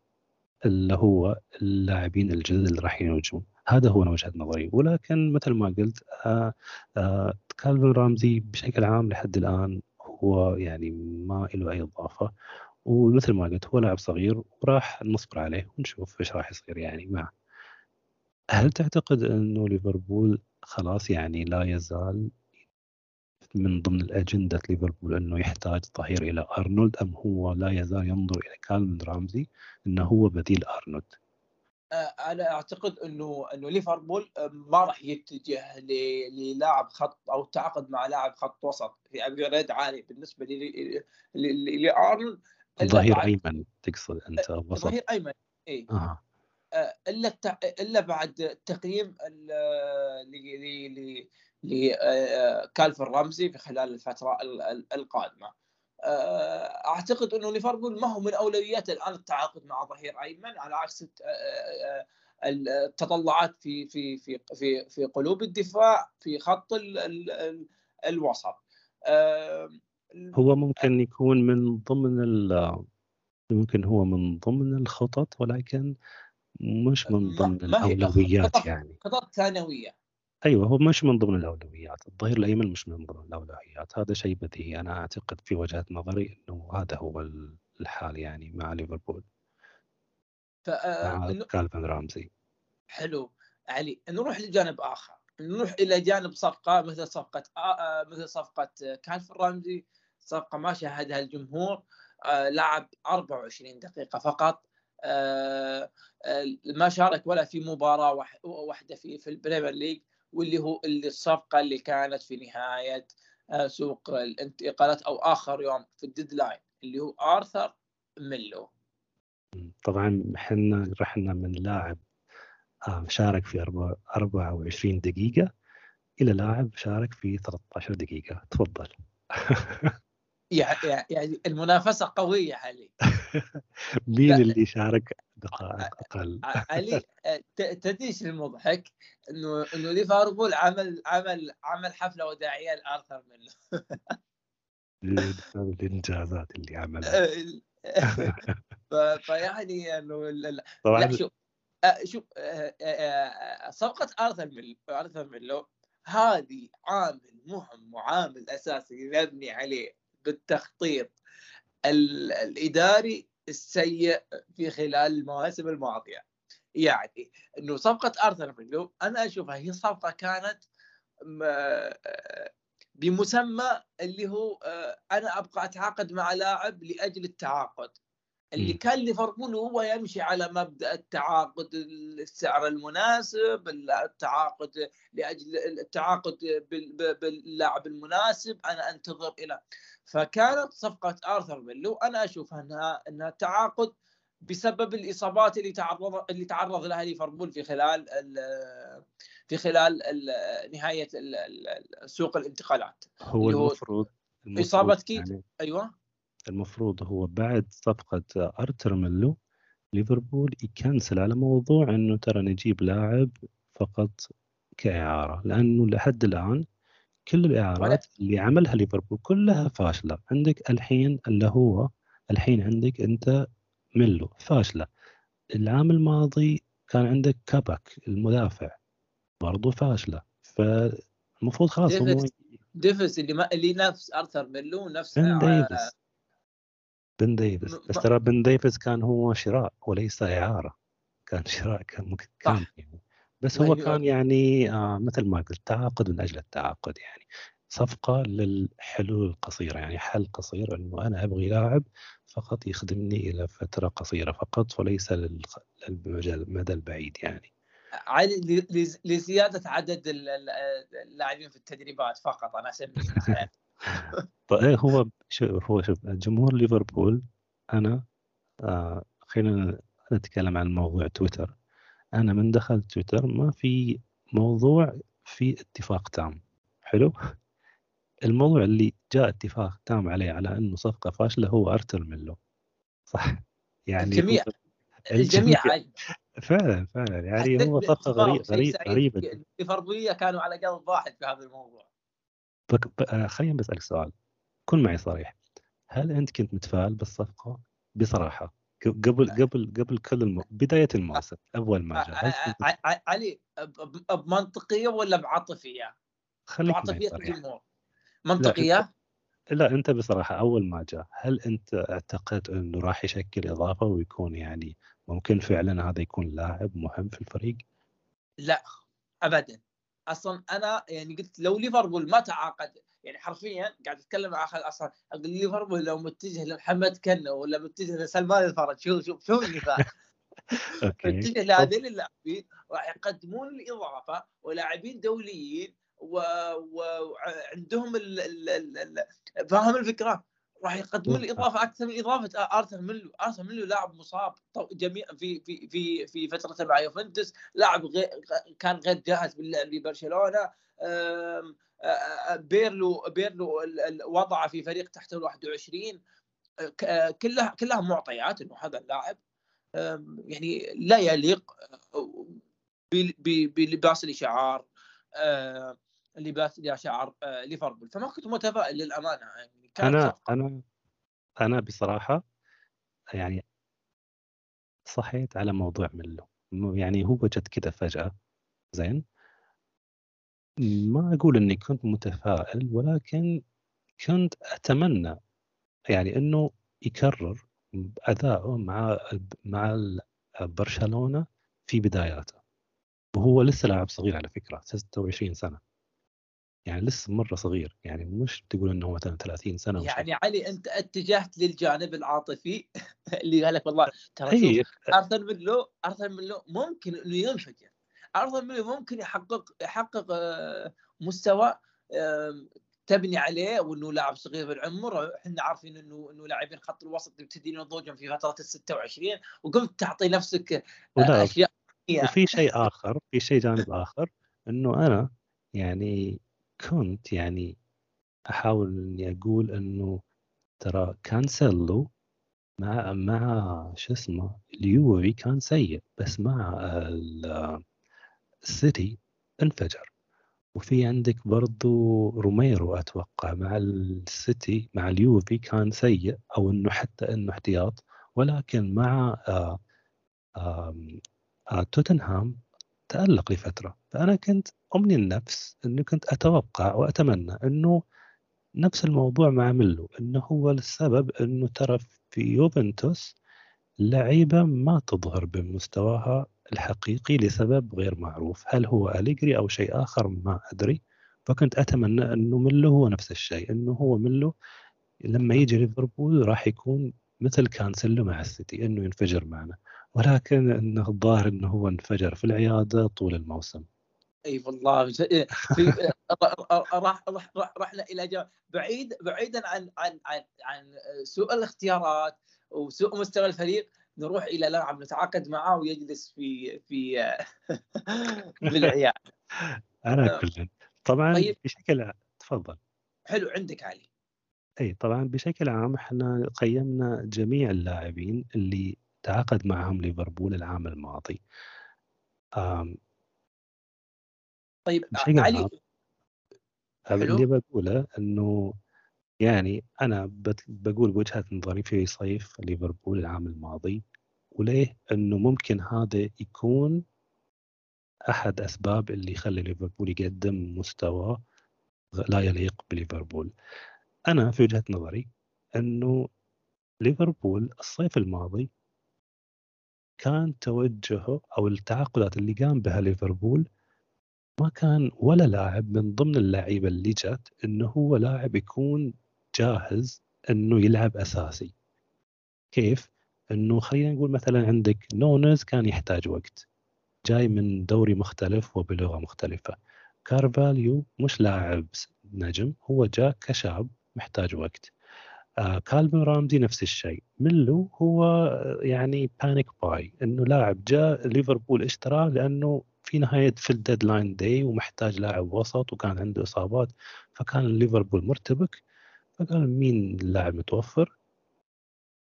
Speaker 1: اللي هو اللاعبين الجدد اللي راح ينجون هذا هو وجهة نظري. ولكن مثل ما قلت آه آه كالفن رامزي بشكل عام لحد الآن هو يعني ما له أي إضافة. ومثل ما قلت هو لاعب صغير وراح نصبر عليه ونشوف إيش راح يصير يعني معه. هل تعتقد انه ليفربول خلاص يعني لا يزال من ضمن الأجندة ليفربول أنه يحتاج ظهير إلى أرنولد أم هو لا يزال ينظر إلى كالفن رامزي أنه هو بديل أرنولد؟
Speaker 2: آه، أنا أعتقد أنه أنه ليفربول آه، ما راح يتجه للاعب خط أو التعاقد مع لاعب خط وسط في ابجريد عالي بالنسبة لأرنولد.
Speaker 1: ظهير أيمن تقصد أنت
Speaker 2: آه، وسط. ظهير أيمن إي. آه. إلا إلا بعد تقييم لكالفن رمزي في خلال الفترة القادمة. أعتقد انه ليفربول ما هو من أولوياته الآن التعاقد مع ظهير أيمن على عكس التطلعات في في في في في قلوب الدفاع في خط الوسط.
Speaker 1: هو ممكن يكون من ضمن ممكن هو من ضمن الخطط ولكن مش من ضمن الأولويات يعني.
Speaker 2: خطط ثانوية.
Speaker 1: أيوه هو مش من ضمن الأولويات الظهير الأيمن مش من ضمن الأولويات هذا شيء بديهي. أنا أعتقد في وجهه نظري إنه هذا هو الحال يعني مع ليفربول. ف... مع كالفن رامزي.
Speaker 2: حلو. علي نروح لجانب آخر. نروح إلى جانب صفقة مثل صفقة آه مثل صفقة كالفن رمزي صفقة ما شاهدها الجمهور آه لعب 24 دقيقة فقط. آه آه ما شارك ولا في مباراة واحدة في في البريمير ليج. واللي هو اللي الصفقة اللي كانت في نهاية آه سوق الانتقالات أو آخر يوم في ال deadline اللي هو آرثر ميلو.
Speaker 1: طبعا إحنا رحنا من لاعب آه، شارك في 24 دقيقة إلى لاعب شارك في 13 دقيقة. تفضل. [LAUGHS]
Speaker 2: يعني المنافسة قوية علي. [LAUGHS]
Speaker 1: مين اللي شارك؟ دقائق أقل. [LAUGHS]
Speaker 2: علي تدري المضحك إنه إنه ليفربول عمل عمل عمل حفلة وداعية لارثر ميلو
Speaker 1: الإنجازات اللي عملها. [LAUGHS]
Speaker 2: فيعني إنه طبعا لا شوف شوف صفقة آرثر ميلو آرثر ميلو هذه عامل مهم وعامل أساسي نبني عليه بالتخطيط الإداري السيء في خلال المواسم الماضية. يعني إنه صفقة ارثر ميلو أنا أشوفها هي صفقة كانت بمسمى اللي هو أنا أبقى أتعاقد مع لاعب لأجل التعاقد. اللي كان ليفربول هو يمشي على مبدأ التعاقد السعر المناسب التعاقد لأجل التعاقد باللاعب المناسب. أنا أنتظر إلى فكانت صفقة آرثر ميلو أنا أشوف أنها أنها تعاقد بسبب الإصابات اللي تعرض اللي تعرض لها ليفربول في خلال في خلال نهاية سوق الانتقالات.
Speaker 1: هو المفروض,
Speaker 2: المفروض إصابة كيت يعني أيوه.
Speaker 1: المفروض هو بعد صفقة أرتر ميلو ليفربول يكنسل على موضوع إنه ترى نجيب لاعب فقط كإعارة لأنه لحد الآن كل الإعارات اللي عملها ليفربول كلها فاشلة. عندك الحين اللي هو الحين عندك أنت ميلو فاشلة. العام الماضي كان عندك كاباك المدافع برضو فاشلة. فالمفروض خلاص
Speaker 2: ديفيس, ديفيس اللي ما اللي نفس أرثر ميلو نفس
Speaker 1: ديفيس بن ديفيس بس ترى بن ديفيس كان هو شراء وليس إعارة. كان شراء كان كان يعني بس هو كان يعني آه مثل ما قلت تعاقد من أجل التعاقد يعني. صفقة للحلول القصيرة يعني حل قصير أنه أنا أبغي لاعب فقط يخدمني إلى فترة قصيرة فقط وليس للمدى البعيد يعني.
Speaker 2: لزيادة عدد اللاعبين في التدريبات فقط أسميه [LAUGHS]
Speaker 1: طيب هو هو شوف جمهور ليفربول أنا آه خلينا نتكلم عن موضوع تويتر. أنا من دخلت تويتر ما في موضوع في اتفاق تام. حلو؟ الموضوع اللي جاء اتفاق تام عليه على إنه صفقة فاشلة هو ارتل ميلو. صح؟
Speaker 2: يعني الجميع الجميع
Speaker 1: فعلا فعلا. يعني هو صفقة غريب غريب غريبه
Speaker 2: ليفربوليه كانوا على قلب واحد في هذا الموضوع.
Speaker 1: آه، خليني بسألك سؤال. كن معي صريح. هل أنت كنت متفائل بالصفقة؟ بصراحة. قبل قبل قبل كل الم... بداية الموسم أول ما جاء
Speaker 2: علي بمنطقية ولا بعاطفية؟
Speaker 1: خليك بعاطفية الجمهور
Speaker 2: منطقية؟
Speaker 1: لا, لا أنت بصراحة أول ما جاء هل أنت اعتقدت أنه راح يشكل إضافة ويكون يعني ممكن فعلا هذا يكون لاعب مهم في الفريق؟
Speaker 2: لا أبدا أصلا أنا يعني قلت لو ليفربول ما تعاقد يعني حرفيا قاعد أتكلم مع اخر أصلا أقول ليفربول لو متجه لمحمد كنه ولا متجه لسلمان الفرج شوف شوف شوف النفاق [LAUGHS] متجه لهذين اللاعبين راح يقدمون الإضافة ولاعبين دوليين وعندهم فاهم الفكرة؟ راح يقدمون الإضافة أكثر من إضافة. أرثر ميلو، أرثر ميلو لاعب مصاب جميع في في في في فترته مع يوفنتوس، لاعب غير كان غير جاهز باللعب لبرشلونه بيرلو بيرلو وضعه في فريق تحت ال 21 كلها كلها معطيات إنه هذا اللاعب يعني لا يليق بلباس الإشعار لباس شعر ليفربول. فما كنت متفائل للأمانة يعني
Speaker 1: أنا صفقة. أنا أنا بصراحة يعني صحيت على موضوع ميلو. يعني هو جت كذا فجأة زين؟ ما أقول إني كنت متفائل ولكن كنت أتمنى يعني إنه يكرر أداؤه مع مع برشلونة في بداياته. وهو لسه لاعب صغير على فكرة 26 سنة. يعني لسه مرة صغير يعني مش تقول إنه مثلا 30 سنة
Speaker 2: يعني علي أنت اتجهت للجانب العاطفي [LAUGHS] اللي قال لك والله ترى شوف ارثر ميلو ارثر ميلو ممكن إنه ينفجر. ارثر ميلو ممكن يحقق يحقق آه، مستوى تبني عليه وإنه لاعب صغير بالعمر. إحنا عارفين إنه إنه لاعبين خط الوسط يبتدين نضوجهم في فترة ال 26 وقمت تعطي نفسك آه، أشياء
Speaker 1: وفي شيء آخر في شيء جانب آخر إنه أنا يعني كنت يعني أحاول إني أقول إنه ترى كانسيلو مع مع شو اسمه اليوفي كان سيء بس مع السيتي انفجر. وفي عندك برضو روميرو أتوقع مع السيتي مع اليوفي كان سيء أو إنه حتى إنه احتياط. ولكن مع آآ آآ آآ توتنهام تألق لفترة. فأنا كنت أمني النفس أني كنت أتوقع وأتمنى أنه نفس الموضوع مع ميلو. أنه هو السبب أنه ترى في يوفنتوس لعيبة ما تظهر بمستواها الحقيقي لسبب غير معروف. هل هو أليجري أو شيء آخر؟ ما أدري. فكنت أتمنى أنه ميلو هو نفس الشيء أنه هو ميلو لما يجي ليفربول راح يكون مثل كانسلو مع السيتي أنه ينفجر معنا. ولكن إنه الظاهر إنه هو انفجر في العيادة طول الموسم.
Speaker 2: أي والله. راح راح رحنا إلى بعيد بعيدا عن عن عن عن سوء الاختيارات وسوء مستوى الفريق نروح إلى لاعب نتعاقد معاه ويجلس في في [LAUGHS] بالعياد
Speaker 1: أنا كل طبعا طيب. بشكل تفضل.
Speaker 2: حلو عندك علي.
Speaker 1: أي طبعا بشكل عام إحنا قيمنا جميع اللاعبين اللي تعاقد معهم ليفربول العام الماضي.
Speaker 2: طيب علي.
Speaker 1: اللي بقوله إنه يعني أنا بقول بوجهه نظري في صيف ليفربول العام الماضي وليه؟ إنه ممكن هذا يكون أحد أسباب اللي يخلي ليفربول يقدم مستوى لا يليق بليفربول. أنا في وجهة نظري إنه ليفربول الصيف الماضي كان توجهه أو التعاقدات اللي قام بها ليفربول ما كان ولا لاعب من ضمن اللعيبة اللي جت إنه هو لاعب يكون جاهز أنه يلعب أساسي. كيف؟ أنه خلينا نقول مثلا عندك نونز كان يحتاج وقت. جاي من دوري مختلف وبلغة مختلفة. كارفاليو مش لاعب نجم هو جاء كشاب محتاج وقت. آه كالفن رامزي نفس الشيء. ميلو هو يعني panic buy أنه لاعب جاء ليفربول اشتراه لأنه في نهاية في ال deadline day ومحتاج لاعب وسط وكان عنده إصابات فكان ليفربول مرتبك. فقال مين اللاعب متوفر؟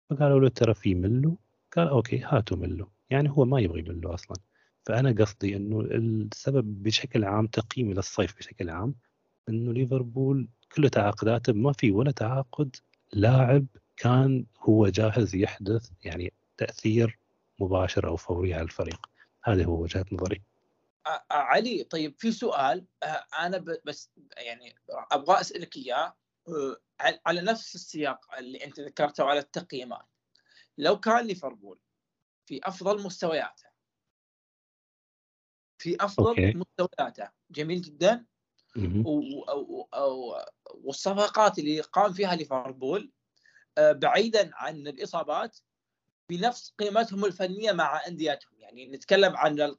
Speaker 1: فقالوا له ترى في ميلو. قال okay هاتوا ميلو. يعني هو ما يبغي ميلو أصلا. فأنا قصدي إنه السبب بشكل عام تقييمي للصيف بشكل عام إنه ليفربول كل تعاقداته ما في ولا تعاقد لاعب كان هو جاهز يحدث يعني تأثير مباشر أو فوري على الفريق. هذه هو وجهة نظري.
Speaker 2: علي طيب في سؤال أنا بس يعني أبغى أسألك إياه. على نفس السياق اللي أنت ذكرته على التقييمات. لو كان ليفربول في أفضل مستوياته في أفضل okay. مستوياته جميل جدا. والصفقات اللي قام فيها ليفربول آه، بعيدا عن الإصابات بنفس قيمتهم الفنية مع أنديتهم. يعني نتكلم عن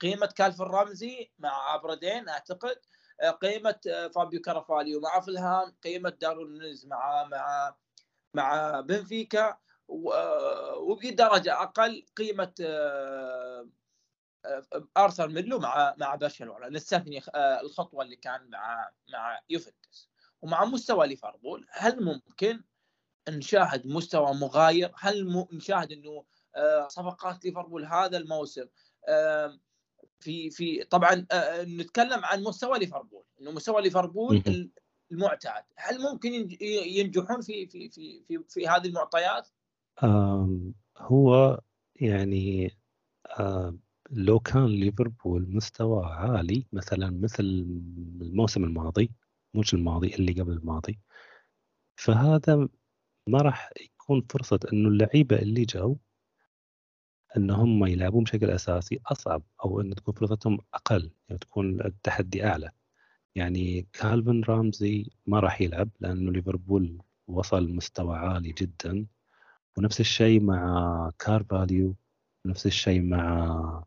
Speaker 2: قيمة كالفن رامزي مع ابردين أعتقد آه، قيمة آه، فابيو كارافاليو مع فلهام قيمة داروين نونيز مع مع مع بنفيكا وبدرجة أقل قيمة أرثر ميلو مع مع برشلونه نستثني آه، الخطوة اللي كان مع مع يوفنتوس ومع مستوى ليفربول هل ممكن نشاهد مستوى مغاير؟ هل نشاهد إنه آه، صفقات ليفربول هذا الموسم في في طبعا آه، نتكلم عن مستوى ليفربول إنه مستوى ليفربول المعتاد هل ممكن ينجحون في في في في, في هذه المعطيات؟
Speaker 1: هو يعني لو كان ليفربول مستوى عالي مثلا مثل الموسم الماضي مش الماضي اللي قبل الماضي فهذا ما راح يكون فرصة إنه اللعيبة اللي جو إن هم يلعبون بشكل أساسي أصعب أو إن تكون فرصتهم أقل يعني تكون التحدي أعلى. يعني كالفن رامزي ما راح يلعب لأنه ليفربول وصل مستوى عالي جدا. ونفس الشيء مع كارفاليو نفس الشيء مع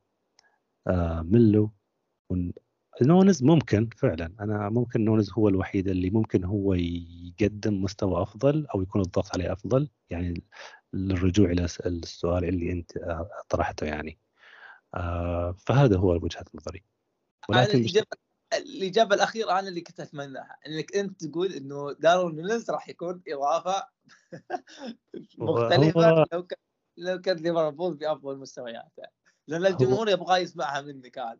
Speaker 1: آه ميلو. نونز ممكن فعلا. أنا ممكن نونز هو الوحيد اللي ممكن هو يقدم مستوى أفضل أو يكون الضغط عليه أفضل. يعني للرجوع إلى السؤال اللي أنت طرحته يعني. آه فهذا هو وجهة نظري.
Speaker 2: ولكن الإجابة, الإجابة الأخيرة أنا اللي كنت اتمناها إنك أنت تقول إنه دارون نونز راح يكون إضافة مختلفة. لو كان لو كان ليفربول بأفضل مستوياته. لأن الجمهور هو... يبغى يسمعها منك [LAUGHS] هذا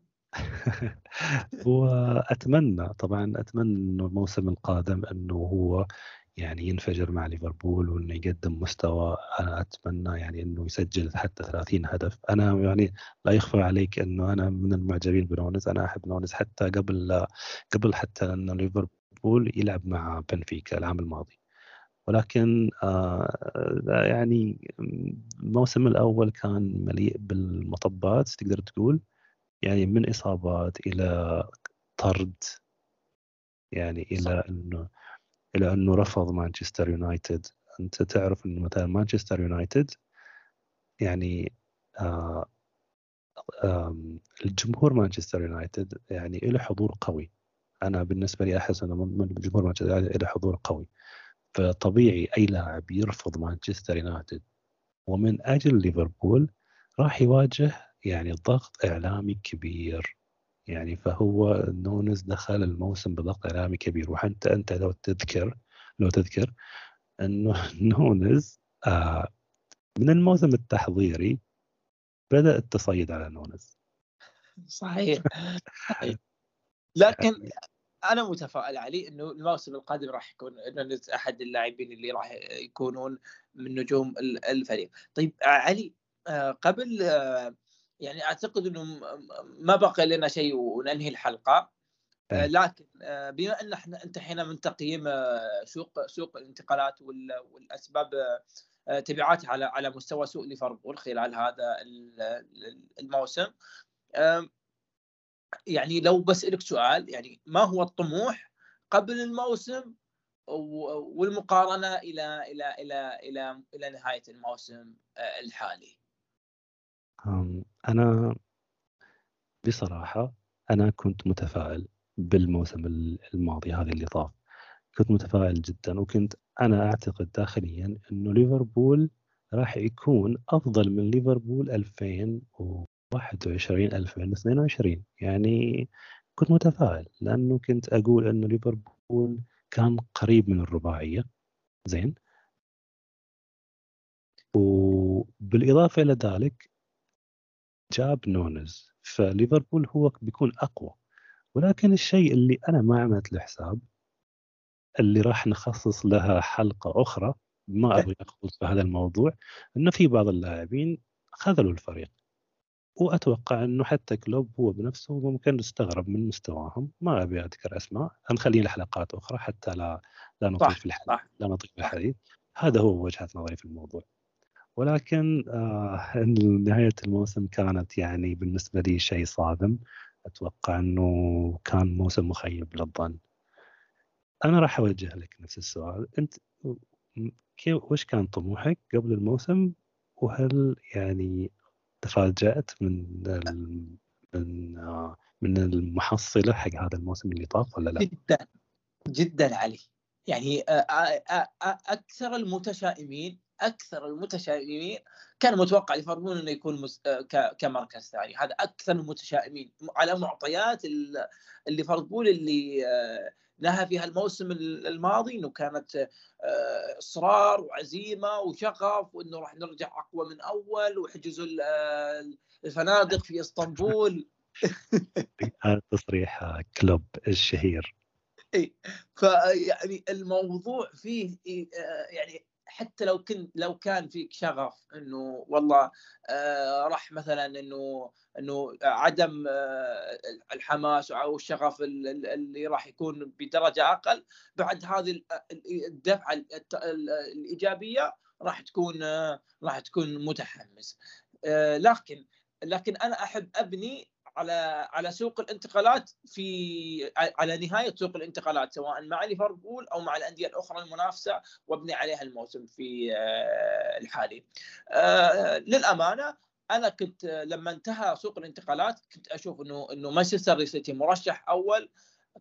Speaker 1: واتمنى طبعا أتمنى إنه الموسم القادم إنه هو يعني ينفجر مع ليفربول وإنه يقدم مستوى أنا أتمنى يعني إنه يسجل حتى 30 هدف. أنا يعني لا يخفى عليك إنه أنا من المعجبين بنونز أنا أحب نونز حتى قبل قبل حتى انه ليفربول يلعب مع بنفيكا العام الماضي. ولكن آه يعني الموسم الأول كان مليء بالمطبات تقدر تقول. يعني من إصابات إلى طرد. يعني إلى إنه إلى أنه رفض مانشستر يونايتد. أنت تعرف إنه مثلا مانشستر يونايتد يعني آه الجمهور مانشستر يونايتد يعني له حضور قوي. أنا بالنسبة لي أحس إنه جمهور مانشستر يونايتد له حضور قوي. فطبيعي أي لاعب يرفض مانشستر يونايتد. ومن أجل ليفربول راح يواجه يعني ضغط إعلامي كبير. يعني فهو نونز دخل الموسم بضغط إعلامي كبير. وحتى أنت لو تذكر لو تذكر إنه [LAUGHS] نونز آه من الموسم التحضيري بدأ التصيد على نونز.
Speaker 2: صحيح. [LAUGHS] لكن أنا متفائل علي إنه الموسم القادم راح يكون نونز أحد اللاعبين اللي راح يكونون من نجوم الفريق. طيب علي آه، قبل آه، يعني أعتقد إنه ما بقى لنا شيء وننهي الحلقة. آه، لكن آه، بما أن إحنا انتهينا من تقييم آه، سوق سوق الانتقالات والأسباب تبعاتها على على مستوى سوق ليفربول خلال هذا الموسم يعني لو بسألك سؤال يعني ما هو الطموح قبل الموسم والمقارنة إلى إلى إلى إلى إلى نهاية الموسم الحالي؟
Speaker 1: أنا بصراحة أنا كنت متفائل بالموسم الماضي هذا اللي طاف. كنت متفائل جدا وكنت أنا أعتقد داخليا أنه ليفربول راح يكون أفضل من ليفربول 2021 2022 يعني كنت متفائل لأنه كنت أقول أنه ليفربول كان قريب من الرباعية. زين؟ وبالإضافة إلى ذلك جاب نونز فليفربول هو بيكون أقوى. ولكن الشيء اللي أنا ما عملت له حساب اللي راح نخصص لها حلقة أخرى ما أبغى اخوض في هذا الموضوع إنه في بعض اللاعبين خذلوا الفريق. وأتوقع إنه حتى كلوب هو بنفسه ممكن استغرب من مستواهم. ما أبي أذكر أسماء. نخليه لحلقات أخرى حتى لا لا نطيل في الحديث. لا نطيل في الحديث. هذا هو وجهة نظري في الموضوع. ولكن آه نهاية الموسم كانت يعني بالنسبة لي شيء صادم. أتوقع أنه كان موسم مخيب للظن. أنا راح أوجه لك نفس السؤال. أنت كيف وش كان طموحك قبل الموسم؟ وهل يعني تفاجأت من من آه من المحصلة حق هذا الموسم اللي طاف ولا لا؟
Speaker 2: جدا جدا علي. يعني آه، أكثر المتشائمين أكثر المتشائمين كان متوقع ليفربول إنه يكون مس... ك... كمركز ثاني. هذا أكثر المتشائمين. على معطيات ليفربول اللي نهى فيها الموسم الماضي إنه كانت إصرار وعزيمة وشغف وإنه راح نرجع أقوى من أول وحجزوا الفنادق في إسطنبول. [LAUGHS]
Speaker 1: هذا تصريح كلوب الشهير.
Speaker 2: اي فيعني الموضوع فيه يعني حتى لو كنت لو كان فيك شغف إنه والله آه راح مثلا إنه إنه عدم آه الحماس أو الشغف اللي راح يكون بدرجة أقل بعد هذه الدفعة الإيجابية راح تكون آه راح تكون متحمس. لكن لكن أنا أحب أبني على على سوق الانتقالات في على نهاية سوق الانتقالات سواء مع ليفربول أو مع الأندية الأخرى المنافسة وابني عليها الموسم في الحالي. للأمانة أنا كنت لما انتهى سوق الانتقالات كنت أشوف إنه إنه مانشستر سيتي مرشح أول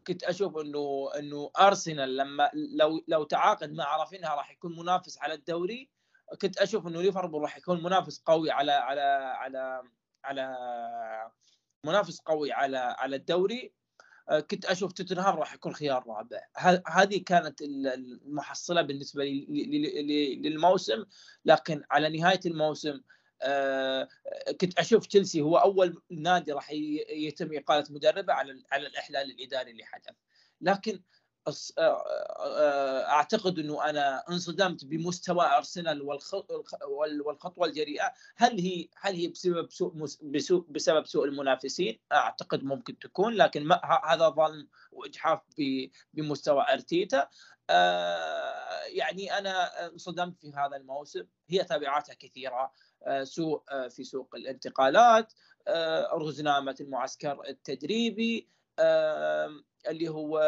Speaker 2: كنت أشوف إنه إنه أرسنال لما لو لو تعاقد مع رافينها راح يكون منافس على الدوري كنت أشوف إنه ليفربول راح يكون منافس قوي على على على على منافس قوي على على الدوري. كنت أشوف توتنهام راح يكون خيار رابع. هذه كانت المحصلة بالنسبة لي للموسم. لكن على نهاية الموسم آه، كنت أشوف تشيلسي هو أول نادي راح يتم إقالة مدربه على على الإحلال الإداري اللي حدث. لكن آه، آه، أعتقد إنه أنا انصدمت بمستوى أرسنال والخطوة الجريئة. هل هي هل هي بسبب سوء بسبب سوء المنافسين؟ أعتقد ممكن تكون لكن ما هذا ظلم واجحاف بمستوى أرتيتا. يعني أنا انصدمت في هذا الموسم. هي تبعاتها كثيرة. سوء في سوق الانتقالات. رزنامة المعسكر التدريبي. اللي هو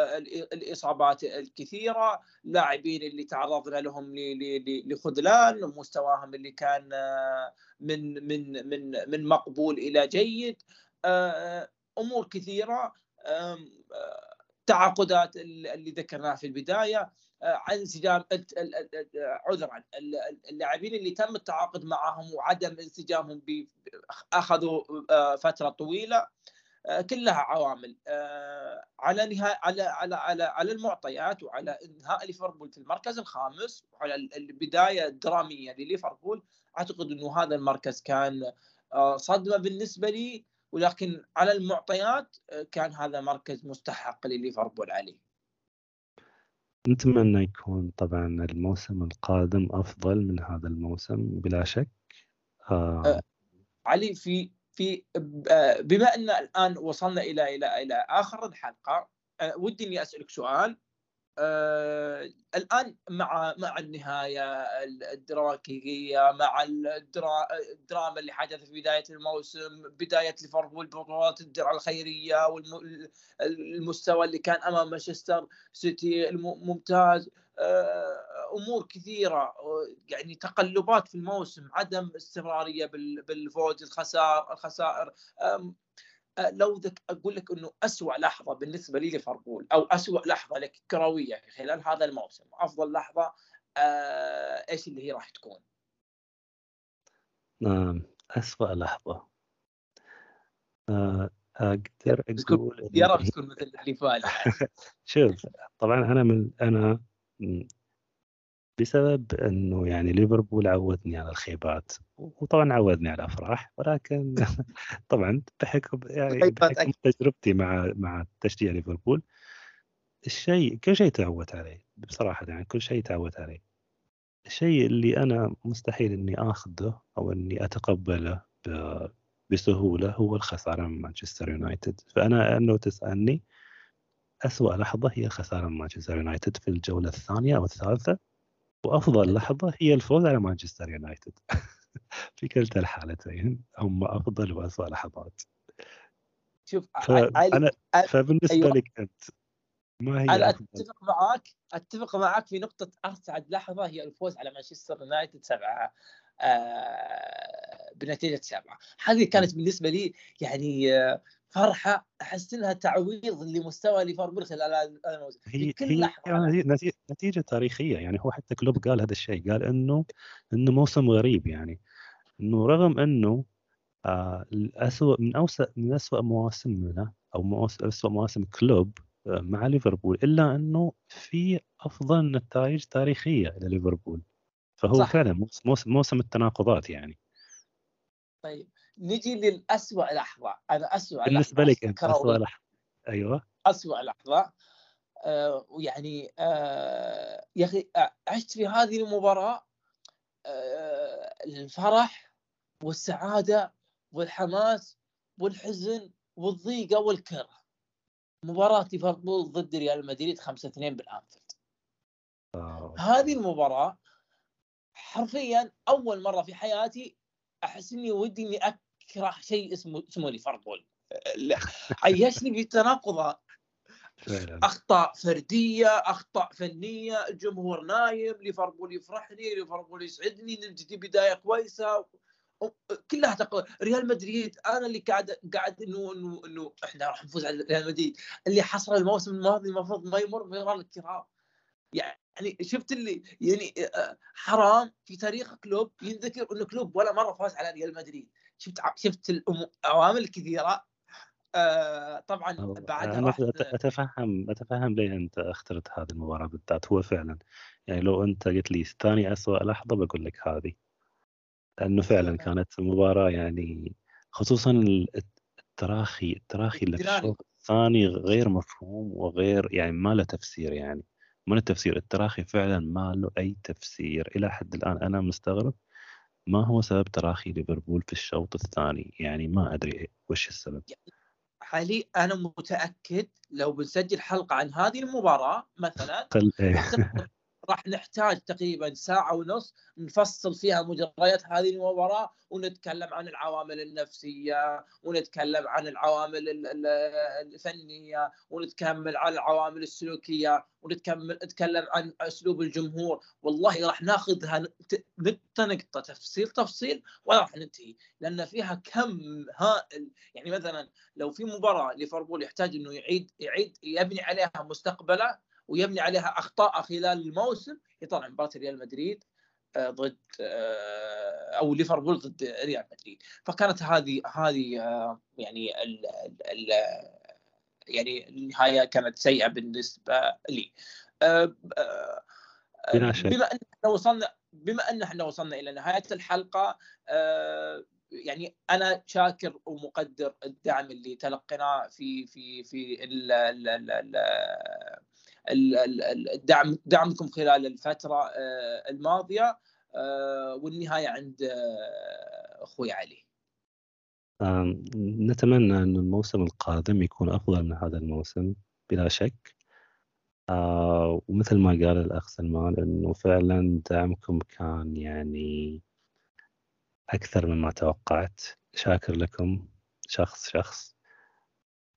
Speaker 2: الإصابات الكثيرة لاعبين اللي تعرضنا لهم لخذلان مستواهم اللي كان من من من من مقبول إلى جيد. أمور كثيرة تعاقدات اللي ذكرناها في البداية انسجام عذرا اللاعبين اللي تم التعاقد معهم وعدم انسجامهم أخذوا آه، فترة طويلة. آه، كلها عوامل. آه، على نهاية على على على على المعطيات وعلى إنهاء ليفربول في المركز الخامس وعلى البداية الدرامية لليفربول أعتقد إنه هذا المركز كان صدمة بالنسبة لي ولكن على المعطيات كان هذا مركز مستحق لليفربول عليه.
Speaker 1: نتمنى يكون طبعا الموسم القادم أفضل من هذا الموسم بلا شك.
Speaker 2: آه. آه علي في في بما أن الآن وصلنا إلى إلى إلى آخر الحلقة ودي إني أسألك سؤال. الآن مع مع النهاية الدراكية مع الدراما اللي حدث في بداية الموسم بداية ليفربول ببطولات الدرع الخيرية والمستوى اللي كان أمام مانشستر سيتي الممتاز أمور كثيرة يعني تقلبات في الموسم عدم استمرارية بالفوز الخسائر الخسائر آه، لو ذك أقول لك إنه اسوء لحظة بالنسبة لي ليفربول أو اسوء لحظة لك كروية خلال هذا الموسم أفضل لحظة آه إيش اللي هي راح تكون؟
Speaker 1: نعم اسوء لحظة آه أقدر
Speaker 2: أقول يا رب تكون مثل اللي فات [LAUGHS]
Speaker 1: شوف طبعا أنا من أنا بسبب إنه يعني ليفربول عودني على الخيبات وطبعا عودني على الافراح ولكن [LAUGHS] طبعا بحكم يعني بحكم تجربتي مع مع تشجيع ليفربول الشيء كل شيء تعودت عليه بصراحة يعني كل شيء تعودت عليه. الشيء اللي أنا مستحيل إني آخذه أو إني أتقبله بسهولة هو الخسارة من مانشستر يونايتد. فأنا انه تسألني أسوأ لحظة هي خسارة من مانشستر يونايتد في الجولة الثانية أو الثالثة وأفضل لحظة هي الفوز على مانشستر يونايتد. [LAUGHS] في كلتا الحالتين هم أفضل واسوء لحظات.
Speaker 2: شوف
Speaker 1: أنا فبالنسبة أيوة. لك أنت
Speaker 2: ما هي أنا أتفق معك أتفق معك في نقطة اسعد لحظة هي الفوز على مانشستر يونايتد سبعة آه بنتيجة سبعة. هذه كانت بالنسبة لي يعني آه فرحة أحس إنها تعويض لمستوى ليفربول خلال هذا الموسم
Speaker 1: هي كل لحظة. يعني نتيجة, نتيجة تاريخية يعني هو حتى كلوب قال هذا الشيء قال إنه إنه موسم غريب يعني إنه رغم إنه آه الأسوأ من أوسع من أسوأ مواسمنا أو أسوأ مواسم كلوب آه مع ليفربول إلا أنه في أفضل نتائج تاريخية لليفربول. فهو صح. فعلا موسم موسم التناقضات يعني.
Speaker 2: طيب. نجي للأسوأ لحظة. أنا أسوأ
Speaker 1: بالنسبة لك أنت أسوأ لحظة. أيوه.
Speaker 2: أسوأ لحظة. آه ويعني آه يا أخي آه، عشت في هذه المباراة آه الفرح والسعادة والحماس والحزن والضيقة والكره. مباراة ليفربول ضد ريال مدريد 5 2 بالأنفيلد. هذه المباراة حرفيا أول مرة في حياتي أحس إني ودي إني اكره شيء اسمه اسمه ليفربول عيشني في تناقضات أخطاء فردية أخطاء فنية الجمهور نايم ليفربول يفرحني ليفربول يسعدني نبتدي بداية كويسة. كلها تقل... ريال مدريد أنا اللي قاعد قاعد إنه إنه إنه إحنا راح نفوز على ريال مدريد. اللي حصل الموسم الماضي المفروض ما يمر مرار الكرام يعني شفت اللي يعني آه، حرام في تاريخ كلوب ينذكر إنه كلوب ولا مرة فاز على ريال مدريد. شفت شفت العوامل كثيرة. آه طبعا بعدها
Speaker 1: أنا أتفهم أتفهم ليه أنت أخترت هذه المباراة بالذات. هو فعلا يعني لو أنت قلت لي ثاني اسوء لحظة بقول لك هذه. لأنه فعلا كانت مباراة يعني خصوصا التراخي التراخي اللي في الشوط الثاني غير مفهوم وغير يعني ما له تفسير يعني. من التفسير؟ التراخي فعلا ما له أي تفسير إلى حد الآن. أنا مستغرب ما هو سبب تراخي ليفربول في الشوط الثاني؟ يعني ما أدري وش السبب.
Speaker 2: علي أنا متأكد لو بنسجل حلقة عن هذه المباراة مثلا [LAUGHS] راح نحتاج تقريبا ساعة ونص نفصل فيها مجريات هذه المباراة ونتكلم عن العوامل النفسية ونتكلم عن العوامل الفنية ونتكمل عن العوامل السلوكية ونتكمل نتكلم عن أسلوب الجمهور. والله راح ناخذها نقطة نقطة تفصيل تفصيل ولا راح ننتهي. لأن فيها كم هائل. يعني مثلا لو في مباراة ليفربول يحتاج إنه يعيد يعيد يبني عليها مستقبله ويبني عليها أخطاء خلال الموسم هي طبعا مباراة ريال مدريد آه، ضد آه، أو ليفربول ضد ريال مدريد. فكانت هذه هذه آه، يعني ال ال يعني النهاية كانت سيئة بالنسبة لي. بما أن إحنا وصلنا بما أن إحنا وصلنا إلى نهاية الحلقة يعني أنا شاكر ومقدر الدعم اللي تلقيناه في في في ال ال ال الدعم دعمكم خلال الفترة آه، الماضية آه، والنهاية عند آه، أخوي علي.
Speaker 1: نتمنى أن الموسم القادم يكون أفضل من هذا الموسم بلا شك. ومثل ما قال الأخ سلمان أنه فعلا دعمكم كان يعني أكثر مما توقعت. شاكر لكم شخص شخص.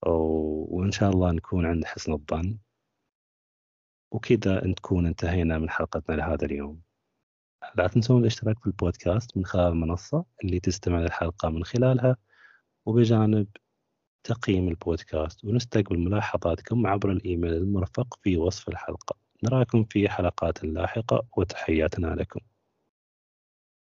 Speaker 1: وإن شاء الله نكون عند حسن الظن. وكذا نكون انتهينا من حلقتنا لهذا اليوم. لا تنسون الاشتراك في البودكاست من خلال المنصة اللي تستمع للحلقة من خلالها وبجانب تقييم البودكاست ونستقبل ملاحظاتكم عبر الإيميل المرفق في وصف الحلقة. نراكم في حلقات لاحقة وتحياتنا لكم.